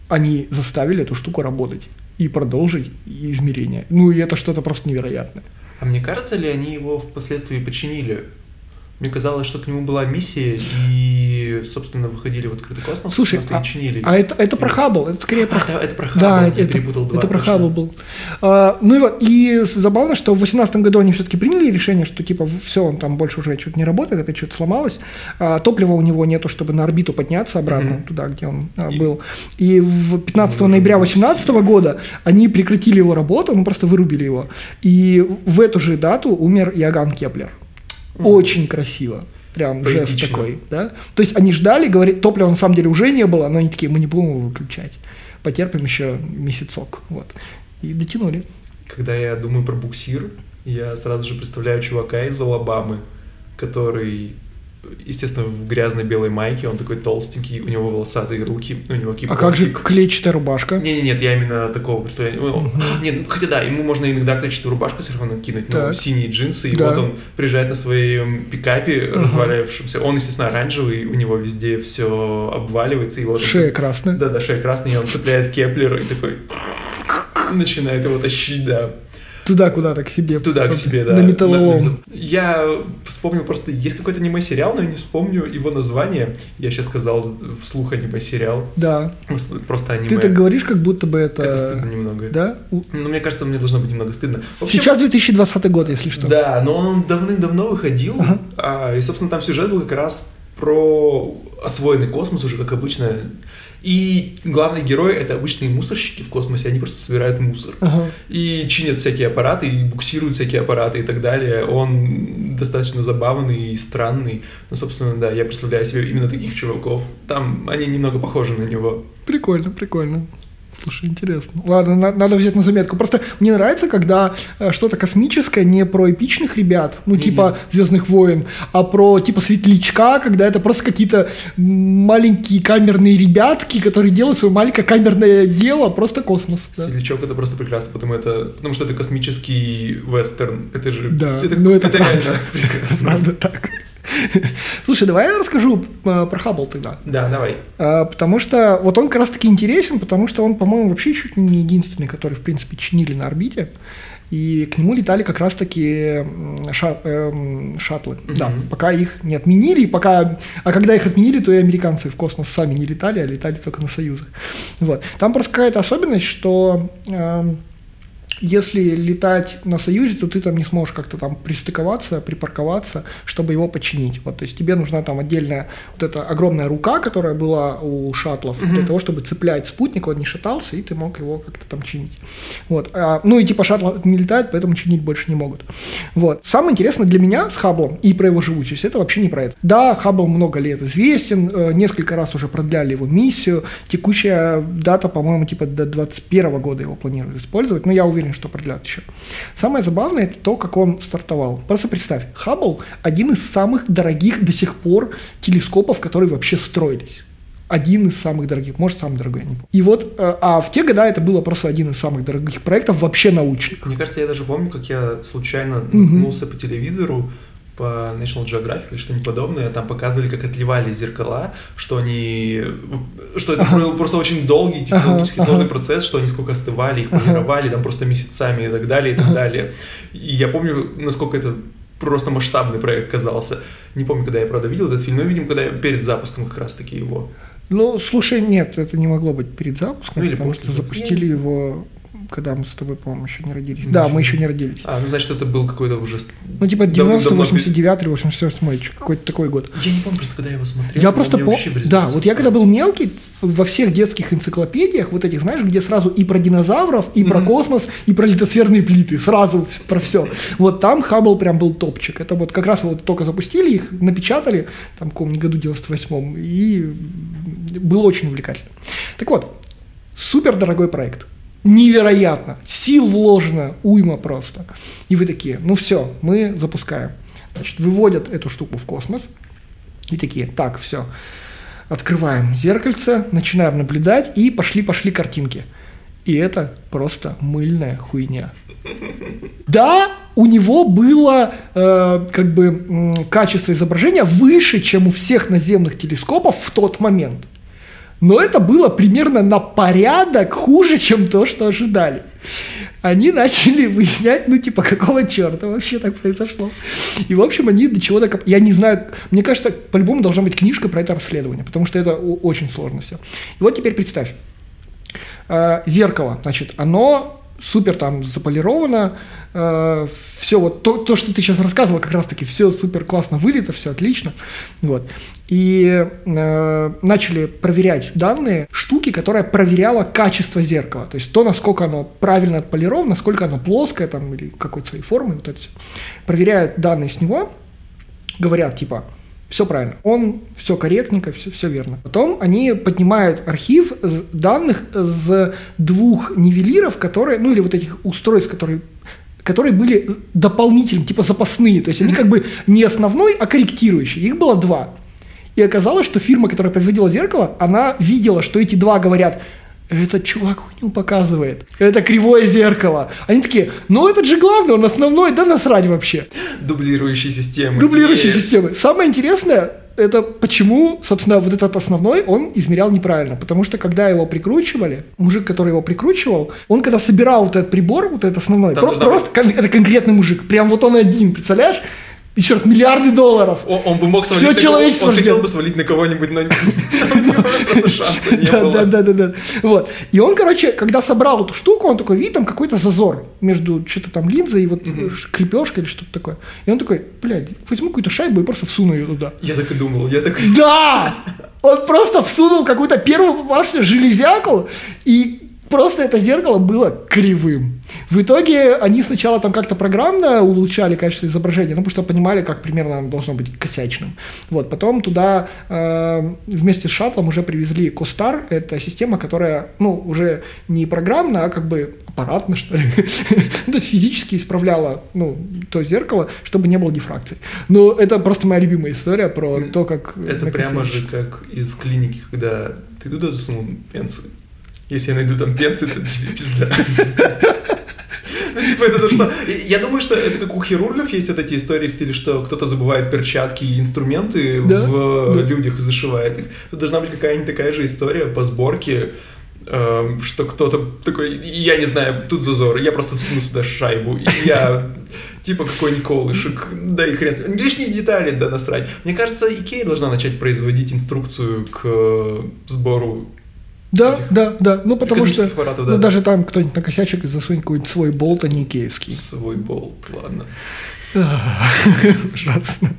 они заставили эту штуку работать и продолжить измерения. Ну и это что-то просто невероятное. А мне кажется ли, они его впоследствии починили? Мне казалось, что к нему была миссия, и, собственно, выходили в открытый космос, Слушай, а, чинили. а это, это про Хаббл, это скорее про... А, это про Хаббл, да, я это, перепутал два. Это про Хаббл был. А, ну и вот, и забавно, что в 2018 году они все-таки приняли решение, что типа все, он там больше уже что-то не работает, опять что-то сломалось, а, топлива у него нету, чтобы на орбиту подняться обратно mm-hmm. туда, где он а, был. И в 15 ноября 2018 года они прекратили его работу, ну просто вырубили его. И в эту же дату умер Иоганн Кеплер. Очень красиво. Прям Поэтично. жест такой, да? То есть они ждали, говорит, топлива на самом деле уже не было, но они такие, мы не будем его выключать. Потерпим еще месяцок. Вот. И дотянули. Когда я думаю про буксир, я сразу же представляю чувака из Алабамы, который естественно, в грязной белой майке, он такой толстенький, у него волосатые руки, у него кипросик. А как же клетчатая рубашка? Не, не, нет, я именно такого представляю. Угу. Нет, ну, хотя да, ему можно иногда клетчатую рубашку сверху накинуть, но так. синие джинсы, и да. вот он приезжает на своем пикапе угу. развалившемся. Он, естественно, оранжевый, у него везде все обваливается. И вот шея он, красная. Да, да, шея красная, и он цепляет кеплер и такой начинает его тащить, да. Туда куда-то, к себе. Туда, к себе, да. На металлолом. Я вспомнил просто, есть какой-то аниме-сериал, но я не вспомню его название. Я сейчас сказал вслух аниме-сериал. Да. Просто аниме. Ты так говоришь, как будто бы это... Это стыдно немного. Да? Ну, мне кажется, мне должно быть немного стыдно. общем, сейчас 2020 год, если что. Да, но он давным-давно выходил, ага. а, и, собственно, там сюжет был как раз про освоенный космос уже, как обычно. И главный герой это обычные мусорщики в космосе, они просто собирают мусор. Ага. И чинят всякие аппараты, и буксируют всякие аппараты и так далее. Он достаточно забавный и странный. Ну, собственно, да, я представляю себе именно таких чуваков. Там они немного похожи на него. Прикольно, прикольно. Слушай, интересно. Ладно, на- надо взять на заметку. Просто мне нравится, когда э, что-то космическое не про эпичных ребят, ну, Не-не. типа Звездных войн, а про типа светлячка, когда это просто какие-то маленькие камерные ребятки, которые делают свое маленькое камерное дело, просто космос. да. Светлячок это просто прекрасно, потому, это, потому что это космический вестерн. Это же... Да, это, ну это реально правда. прекрасно. Правда так. Слушай, давай я расскажу э, про Хаббл тогда. Да, давай. А, Потому что вот он как раз таки интересен, потому что он, по-моему, вообще чуть не единственный, который, в принципе, чинили на орбите. И к нему летали как раз-таки ша- эм, шаттлы. Мгм. Да, пока их не отменили, пока... А когда их отменили, то и американцы в космос сами не летали, а летали только на союзах. Вот. Там просто какая-то особенность, что эм, если летать на Союзе, то ты там не сможешь как-то там пристыковаться, припарковаться, чтобы его починить. Вот, то есть тебе нужна там отдельная вот эта огромная рука, которая была у шаттлов, для того, чтобы цеплять спутник, он не шатался, и ты мог его как-то там чинить. Вот. А, ну и типа шаттлы не летают, поэтому чинить больше не могут. Вот. Самое интересное для меня с Хабблом и про его живучесть, это вообще не про это. Да, Хаббл много лет известен, э, несколько раз уже продляли его миссию, текущая дата, по-моему, типа до 21 года его планируют использовать, но я уверен, что продлят еще. Самое забавное это то, как он стартовал. Просто представь, Хаббл один из самых дорогих до сих пор телескопов, которые вообще строились. Один из самых дорогих, может, самый дорогой, я не помню. И вот, э, а в те года это было просто один из самых дорогих проектов вообще научных. Мне кажется, я даже помню, как я случайно наткнулся по телевизору по National Geographic или что-нибудь подобное, там показывали, как отливали зеркала, что они... Что это был просто очень долгий технологически сложный процесс, что они сколько остывали, их полировали, там просто месяцами и так далее, и так далее. И я помню, насколько это просто масштабный проект казался. Не помню, когда я, правда, видел этот фильм, но, видимо, когда я перед запуском как раз-таки его. Ну, слушай, нет, это не могло быть перед запуском, Ну, или потому после что запустили его, когда мы с тобой, по-моему, еще не родились. Мы да, еще мы еще не родились. А, ну, значит, это был какой-то уже... Ну, типа давно- 90 давно 89 88 какой-то такой год. Я не помню просто, когда я его смотрел. Я просто помню, да, вот я когда был мелкий, во всех детских энциклопедиях, вот этих, знаешь, где сразу и про динозавров, и про Мгм. космос, и про литосферные плиты, сразу про все. Вот там Хаббл прям был топчик. Это вот как раз вот только запустили их, напечатали, там, в каком году 98-м, и было очень увлекательно. Так вот, супер дорогой проект. Невероятно. Сил вложено, уйма просто. И вы такие, ну все, мы запускаем. Значит, выводят эту штуку в космос. И такие, так, все. Открываем зеркальце, начинаем наблюдать, и пошли-пошли картинки. И это просто мыльная хуйня. Да, у него было э, как бы м, качество изображения выше, чем у всех наземных телескопов в тот момент. Но это было примерно на порядок хуже, чем то, что ожидали. Они начали выяснять, ну, типа, какого черта вообще так произошло. И, в общем, они до чего докоп... Я не знаю, мне кажется, по-любому должна быть книжка про это расследование, потому что это очень сложно все. И вот теперь представь. Э, зеркало, значит, оно супер там заполировано, все вот то, то, что ты сейчас рассказывал, как раз-таки все супер классно вылито, все отлично, вот. И э, начали проверять данные штуки, которая проверяла качество зеркала, то есть то, насколько оно правильно отполировано, насколько оно плоское там или какой-то своей формы, вот это все. Проверяют данные с него, говорят типа все правильно, он все корректненько, все, все верно. Потом они поднимают архив данных с двух нивелиров, которые, ну или вот этих устройств, которые которые были дополнительными, типа запасные, то есть они как бы не основной, а корректирующий. Их было два. И оказалось, что фирма, которая производила зеркало, она видела, что эти два говорят, этот чувак хуйню показывает, это кривое зеркало. Они такие, ну этот же главный, он основной, да насрать вообще. Дублирующие системы. Дублирующие системы. Самое интересное, это почему, собственно, вот этот основной он измерял неправильно. Потому что когда его прикручивали, мужик, который его прикручивал, он когда собирал вот этот прибор, вот этот основной, Там про- должна просто кон- это конкретный мужик, прям вот он один, представляешь? Еще раз, миллиарды долларов. О- Он бы мог свалить Всё на человечество кого- Он хотел ждет. бы свалить на кого-нибудь, но просто шанса не Да, было. да, да, да, да. Вот. И он, короче, когда собрал эту штуку, он такой, видит, там какой-то зазор между что-то там линзой и вот крепежкой или что-то такое. И он такой, блядь, возьму какую-то шайбу и просто всуну ее туда. Я так и думал, я так... Да! Он просто всунул какую-то первую попавшуюся железяку, и просто это зеркало было кривым. В итоге они сначала там как-то программно улучшали качество изображения, ну, потому что понимали, как примерно оно должно быть косячным. Вот, потом туда э, вместе с шаттлом уже привезли Костар, это система, которая, ну, уже не программно, а как бы аппаратно, что ли, ну, то есть физически исправляла, ну, то зеркало, чтобы не было дифракции. Но это просто моя любимая история про то, как... Это прямо же как из клиники, когда ты туда засунул пенсы. Если я найду там пенсы, то тебе пизда. Ну, типа, это то же самое. Я думаю, что это как у хирургов есть вот эти истории в стиле, что кто-то забывает перчатки и инструменты Да, в да. людях и зашивает их. Тут должна быть какая-нибудь такая же история по сборке, эм, что кто-то такой, я не знаю, тут зазор, я просто всуну сюда шайбу, и я типа какой-нибудь колышек, да и хрен. Лишние детали, да насрать. Мне кажется, Икея должна начать производить инструкцию к э, сбору Да, этих да, да. Ну, потому что аппаратов, ну, да, да. даже там кто-нибудь накосячит и засунет какой-нибудь свой болт, а не киевский. свой болт, ладно. Ужасно.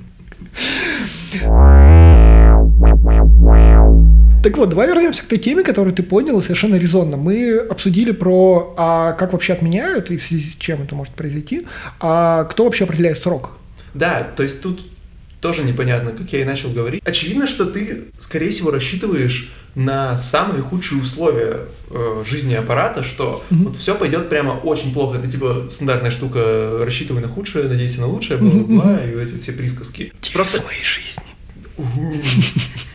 Так вот, давай вернемся к той теме, которую ты понял совершенно резонно. Мы обсудили про, а как вообще отменяют и в связи с чем это может произойти, а кто вообще определяет срок. Да, то есть тут тоже непонятно, как я и начал говорить. Очевидно, что ты, скорее всего, рассчитываешь на самые худшие условия э, жизни аппарата, что вот все пойдет прямо очень плохо. Это типа стандартная штука, рассчитывай на худшее, надейся на лучшее, бла-бла-бла, и вот эти все присказки. Просто, своей жизни.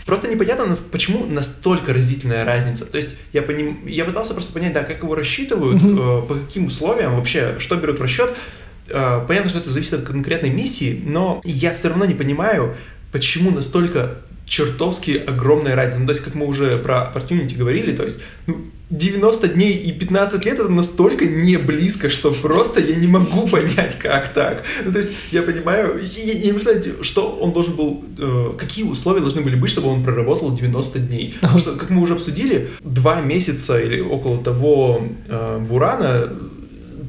просто непонятно, почему настолько разительная разница. То есть я, поним... я пытался просто понять, да, как его рассчитывают, э, по каким условиям вообще, что берут в расчет. Э, понятно, что это зависит от конкретной миссии, но я все равно не понимаю, почему настолько чертовски огромная разница. Ну, то есть, как мы уже про opportunity говорили, то есть, ну, 90 дней и 15 лет это настолько не близко, что просто я не могу понять, как так. Ну, то есть, я понимаю, я, я не представляю, что он должен был, э, какие условия должны были быть, чтобы он проработал 90 дней. Потому что, как мы уже обсудили, два месяца или около того э, Бурана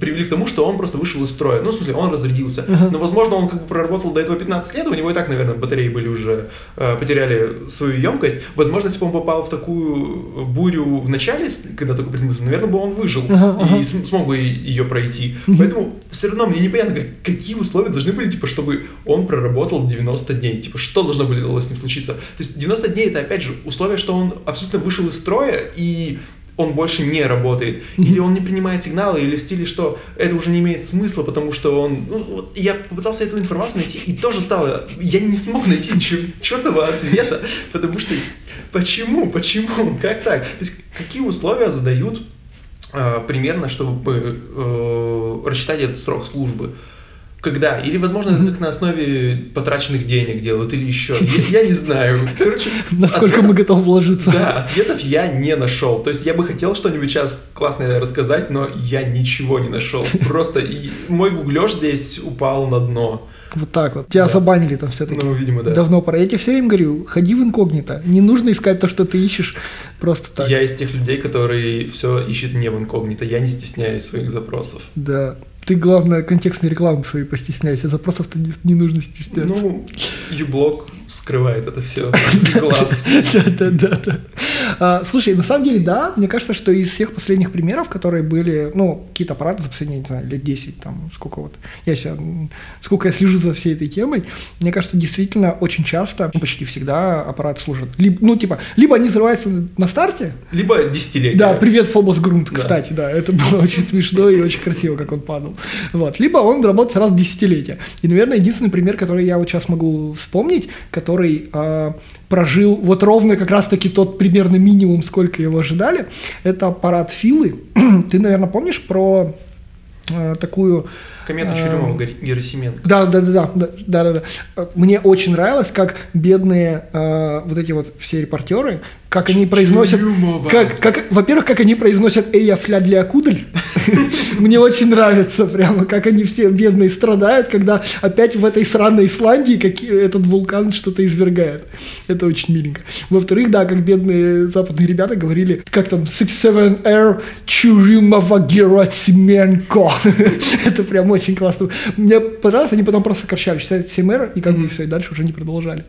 привели к тому, что он просто вышел из строя. Ну, в смысле, он разрядился. Но, возможно, он как бы проработал до этого 15 лет, у него и так, наверное, батареи были уже, э, потеряли свою емкость. Возможно, если бы он попал в такую бурю в начале, когда только приземлился, наверное, бы он выжил Ага, ага. и см- смог бы ее пройти. Поэтому все равно мне непонятно, как- какие условия должны были, типа, чтобы он проработал 90 дней. Типа, что должно было с ним случиться? То есть 90 дней это, опять же, условие, что он абсолютно вышел из строя и он больше не работает, или он не принимает сигналы, или в стиле, что это уже не имеет смысла, потому что он... ну, вот я попытался эту информацию найти, и тоже стало... Я не смог найти чер- чертова ответа, потому что... Почему? Почему? Как так? То есть какие условия задают э, примерно, чтобы э, рассчитать этот срок службы? Когда? Или, возможно, это как на основе потраченных денег делают, или еще. Я, я не знаю. Короче, Насколько ответов- мы готовы вложиться. да, ответов я не нашел. То есть я бы хотел что-нибудь сейчас классное рассказать, но я ничего не нашел. Просто и мой гуглеж здесь упал на дно. Вот так вот. Тебя Да. забанили там все-таки. Ну, видимо, да. Давно пора. Я тебе все время говорю, ходи в инкогнито. Не нужно искать то, что ты ищешь просто так. Я из тех людей, которые все ищут не в инкогнито. Я не стесняюсь своих запросов. Да. Ты, главное, контекстной рекламы своей постесняйся. Запросов-то не, не нужно стесняться. Ну, юблок скрывает это все. глаз. Да, да, да, да. А, Слушай, на самом деле, да, мне кажется, что из всех последних примеров, которые были, ну, какие-то аппараты за последние, не знаю, лет 10, там, сколько вот, я сейчас, сколько я слежу за всей этой темой, мне кажется, действительно, очень часто, ну, почти всегда аппарат служит. Ну, типа, либо они взрываются на старте, Либо десятилетия. да, привет, Фобос Грунт, кстати, да, это было очень смешно и очень красиво, как он падал. Вот. Либо он работает раз в десятилетие. И, наверное, единственный пример, который я вот сейчас могу вспомнить, который а, прожил вот ровно как раз-таки тот примерно минимум, сколько его ожидали, это аппарат Филы. Ты, наверное, помнишь про а, такую... Комета а, Чурюмова Гер- Герасименко. да, да, да, да, да, да, да. Мне очень нравилось, как бедные э, вот эти вот все репортеры, как они произносят, Чурюмова. как, как, во-первых, как они произносят «Эй, я фля для кудль». Мне очень нравится прямо, как они все бедные страдают, когда опять в этой сраной Исландии этот вулкан что-то извергает. Это очень миленько. Во-вторых, да, как бедные западные ребята говорили, как там 67R Чурюмова Герасименко. Это прям очень классно. Мне понравилось, они потом просто сокращали 67R, и как бы все, и дальше уже не продолжали.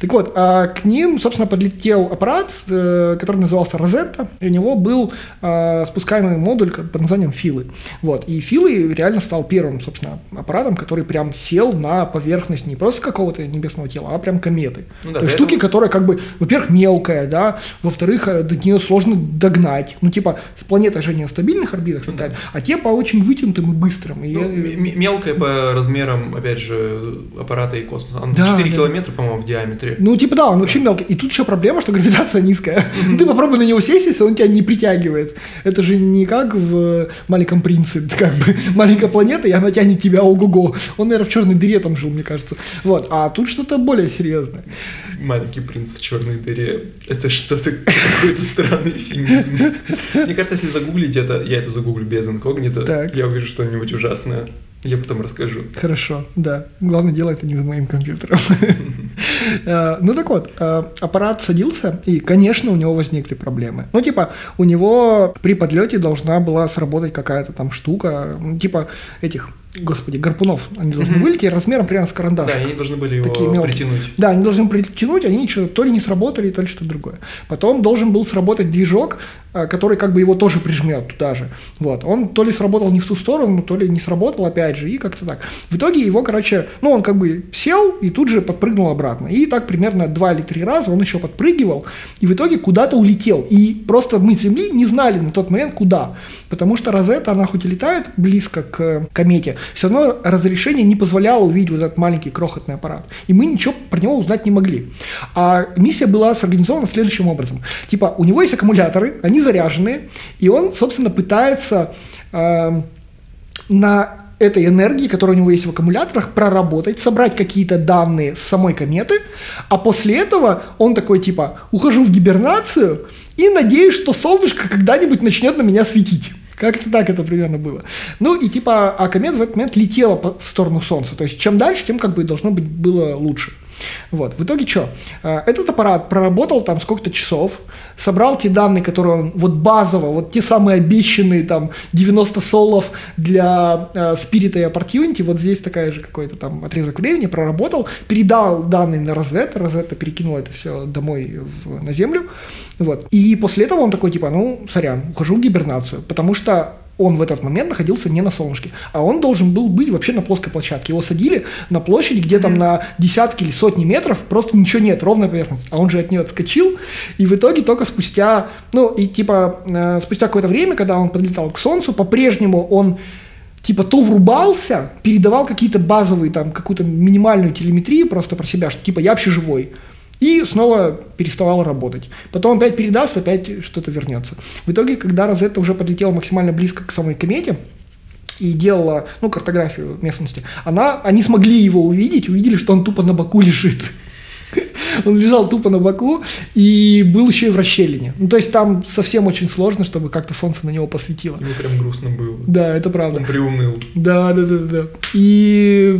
Так вот, а к ним, собственно, подлетел аппарат, который назывался Розетта, и у него был э, спускаемый модуль под названием Филы. Вот, и Филы реально стал первым, собственно, аппаратом, который прям сел на поверхность не просто какого-то небесного тела, а прям кометы. Ну, да, То есть штуки, которая как бы, во-первых, мелкая, да, во-вторых, э, до нее сложно догнать. Ну, типа, планета же не на стабильных орбитах летает, а те по очень вытянутым и быстрым. И ну. Мелкая по размерам, опять же, аппарата и космоса. Она да, 4 да. километра, по-моему, в диаметре. Ну, типа, да, он вообще мелкий. И тут еще проблема, что гравитация низкая. Mm-hmm. Ты попробуй на него сесть, если он тебя не притягивает. Это же не как в «Маленьком принце», как бы маленькая планета, и она тянет тебя ого-го. Он, наверное, в черной дыре там жил, мне кажется. Вот. А тут что-то более серьезное. Маленький принц в черной дыре. Это что-то, какой-то странный эфемизм. Мне кажется, если загуглить это, я это загуглю без инкогнито, так. я увижу что-нибудь ужасное. Я потом расскажу. Хорошо, да. Главное дело это не за моим компьютером. Э, ну так вот, э, аппарат садился, и, конечно, у него возникли проблемы. Ну, типа, у него при подлете должна была сработать какая-то там штука, типа этих господи, гарпунов, они должны mm-hmm. вылететь размером примерно с карандаш. Да, они должны были его Такие притянуть. Да, они должны притянуть, они что то ли не сработали, то ли что-то другое. Потом должен был сработать движок, э, который как бы его тоже прижмет туда же. Вот. Он то ли сработал не в ту сторону, то ли не сработал опять же, и как-то так. В итоге его, короче, ну он как бы сел и тут же подпрыгнул обратно. И так примерно два или три раза он еще подпрыгивал, и в итоге куда-то улетел. И просто мы с Земли не знали на тот момент куда. Потому что Розетта, она хоть и летает близко к комете, все равно разрешение не позволяло увидеть вот этот маленький крохотный аппарат. И мы ничего про него узнать не могли. А миссия была сорганизована следующим образом. Типа, у него есть аккумуляторы, они заряженные, и он, собственно, пытается э, на этой энергии, которая у него есть в аккумуляторах, проработать, собрать какие-то данные с самой кометы, а после этого он такой типа «ухожу в гибернацию и надеюсь, что солнышко когда-нибудь начнет на меня светить». Как-то так это примерно было. Ну и типа, а комета в этот момент летела в сторону Солнца. То есть чем дальше, тем как бы должно быть было лучше. Вот. В итоге что? Э, этот аппарат проработал там сколько-то часов, собрал те данные, которые он вот базово, вот те самые обещанные там 90 солов для э, и Opportunity, вот здесь такая же какой-то там отрезок времени, проработал, передал данные на Розетта, Розетта перекинул это все домой в, на Землю, вот. И после этого он такой, типа, ну, сорян, ухожу в гибернацию, потому что он в этот момент находился не на солнышке, а он должен был быть вообще на плоской площадке. Его садили на площадь, где там на десятки или сотни метров просто ничего нет, ровная поверхность. А он же от нее отскочил, и в итоге только спустя, ну, и типа э, спустя какое-то время, когда он подлетал к Солнцу, по-прежнему он типа то врубался, передавал какие-то базовые, там, какую-то минимальную телеметрию просто про себя, что типа я вообще живой и снова переставал работать. Потом опять передаст, опять что-то вернется. В итоге, когда Розетта уже подлетела максимально близко к самой комете, и делала, ну, картографию местности, она, они смогли его увидеть, увидели, что он тупо на боку лежит. Он лежал тупо на боку и был еще и в расщелине. Ну, то есть там совсем очень сложно, чтобы как-то солнце на него посветило. Мне прям грустно было. Да, это правда. Он приуныл. Да, да, да, да. И,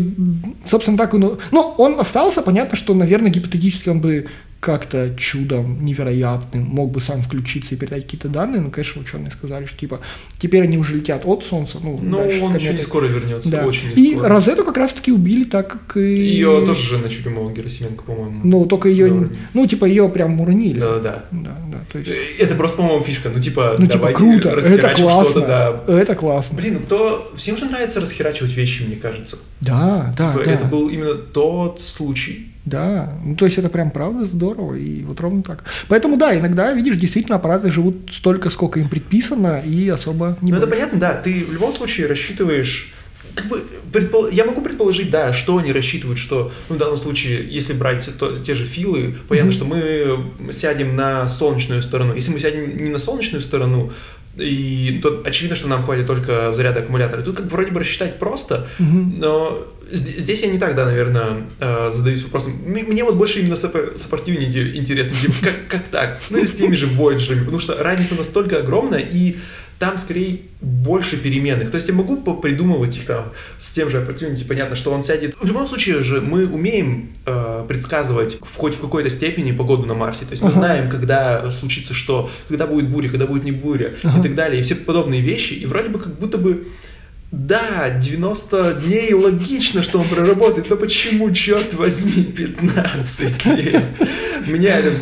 собственно, так он... Ну, он остался, понятно, что, наверное, гипотетически он бы как-то чудом невероятным мог бы сам включиться и передать какие-то данные, но, конечно, ученые сказали, что типа теперь они уже летят от Солнца. Ну, но он еще не скоро вернется, да. очень не И скоро. Розету как раз-таки убили так, как и... Ее тоже жена Чурюмова Герасименко, по-моему. Ну, только ее, ну, типа ее прям уронили. Да, да. Да, то есть... Это просто, по-моему, фишка, ну, типа, ну, типа, круто, это классно, да. это классно. Блин, ну, кто... Всем же нравится расхерачивать вещи, мне кажется. Да, да, типа, да. Это был именно тот случай. Да, ну то есть это прям правда здорово, и вот ровно так. Поэтому да, иногда, видишь, действительно аппараты живут столько, сколько им предписано, и особо не Ну это понятно, да, ты в любом случае рассчитываешь как бы, предпол... я могу предположить, да, что они рассчитывают, что, ну, в данном случае, если брать то, те же филы, понятно, mm-hmm. что мы сядем на солнечную сторону. Если мы сядем не на солнечную сторону, и то очевидно, что нам хватит только заряда аккумулятора. Тут как бы вроде бы рассчитать просто, mm-hmm. но здесь я не так, да, наверное, э, задаюсь вопросом. Мне вот больше именно соппортивнити интересно, типа, как, как так? Ну или с теми же Voyager, потому что разница настолько огромная, и там скорее больше переменных. То есть я могу придумывать их там с тем же opportunity, понятно, что он сядет. В любом случае же мы умеем э, предсказывать в, хоть в какой-то степени погоду на Марсе. То есть мы uh-huh. знаем, когда случится что, когда будет буря, когда будет не буря uh-huh. и так далее, и все подобные вещи. И вроде бы как будто бы да, 90 дней логично, что он проработает, но почему, черт возьми, 15 лет? Меня это...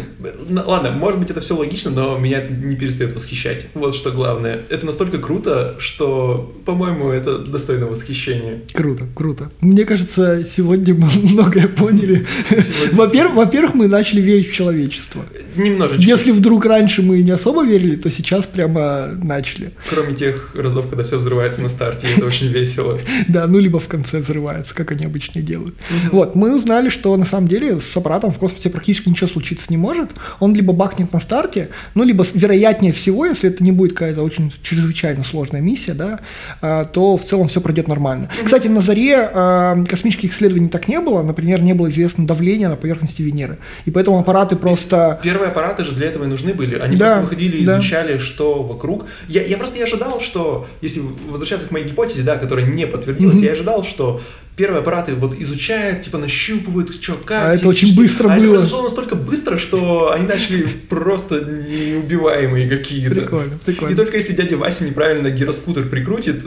ну, Ладно, может быть, это все логично, но меня это не перестает восхищать. Вот что главное. Это настолько круто, что, по-моему, это достойно восхищения. Круто, круто. Мне кажется, сегодня мы многое поняли. Сегодня- Во-первых, во-первых, мы начали верить в человечество. Немножечко. Если вдруг раньше мы не особо верили, то сейчас прямо начали. Кроме тех разов, когда все взрывается на старте, это очень весело. Да, ну либо в конце взрывается, как они обычно делают. Вот, мы узнали, что на самом деле с аппаратом в космосе практически ничего случиться не может. Он либо бахнет на старте, ну либо вероятнее всего, если это не будет какая-то очень чрезвычайно сложная миссия, да, а, то в целом все пройдет нормально. Кстати, на заре а, космических исследований так не было, например, не было известно давление на поверхности Венеры, и поэтому аппараты просто Первые аппараты же для этого и нужны были. Они Да, просто выходили и да. изучали, что вокруг. Я, я просто не ожидал, что, если возвращаться к моей гипотезе, да, которая не подтвердилась, Мгм. я ожидал, что первые аппараты вот изучают, типа нащупывают, что как. А это технически. очень быстро а было. это произошло настолько быстро, что они начали просто неубиваемые какие-то. прикольно, прикольно. И только если дядя Вася неправильно гироскутер прикрутит,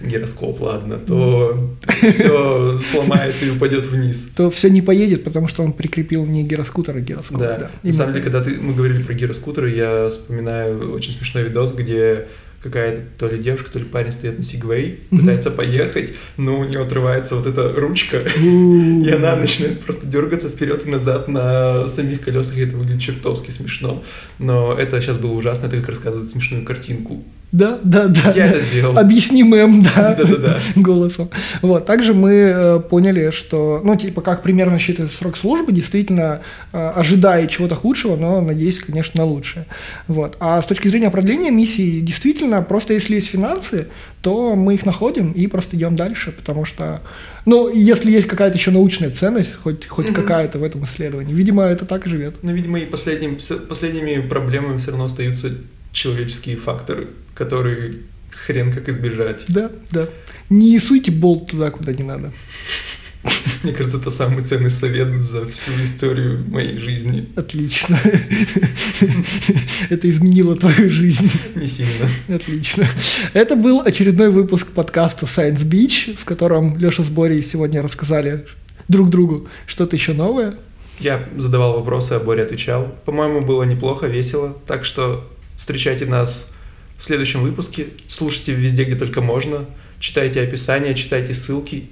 гироскоп, ладно, то все сломается и упадет вниз. то все не поедет, потому что он прикрепил не гироскутер, а гироскоп. Да. На самом деле, когда мы говорили про гироскутеры, я вспоминаю очень смешной видос, где какая-то то ли девушка, то ли парень стоит на Сигвей, пытается поехать, но у него отрывается вот эта ручка, и она начинает просто дергаться вперед и назад на самих колесах, и это выглядит чертовски смешно. Но это сейчас было ужасно, это как рассказывает смешную картинку. Да, да, да. Я да. это сделал. Объясни мэм, да. Голосом. Вот. Также мы э, поняли, что, ну, типа, как примерно считается срок службы, действительно, э, ожидая чего-то худшего, но надеюсь, конечно, на лучшее. Вот. А с точки зрения продления миссии, действительно, просто если есть финансы, то мы их находим и просто идем дальше, потому что, ну, если есть какая-то еще научная ценность, хоть, хоть какая-то в этом исследовании, видимо, это так и живет. Но, видимо, и последним, последними проблемами все равно остаются человеческие факторы, которые хрен как избежать. Да, да. Не суйте болт туда, куда не надо. Мне кажется, это самый ценный совет за всю историю моей жизни. Отлично. Это изменило твою жизнь. Не сильно. Отлично. Это был очередной выпуск подкаста Science Beach, в котором Леша с Борей сегодня рассказали друг другу что-то еще новое. Я задавал вопросы, а Боря отвечал. По-моему, было неплохо, весело. Так что встречайте нас в следующем выпуске. Слушайте везде, где только можно. Читайте описание, читайте ссылки,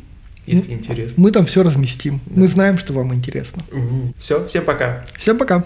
если интересно. Мы там все разместим. Мы Да. знаем, что вам интересно. Все, всем пока. Всем пока.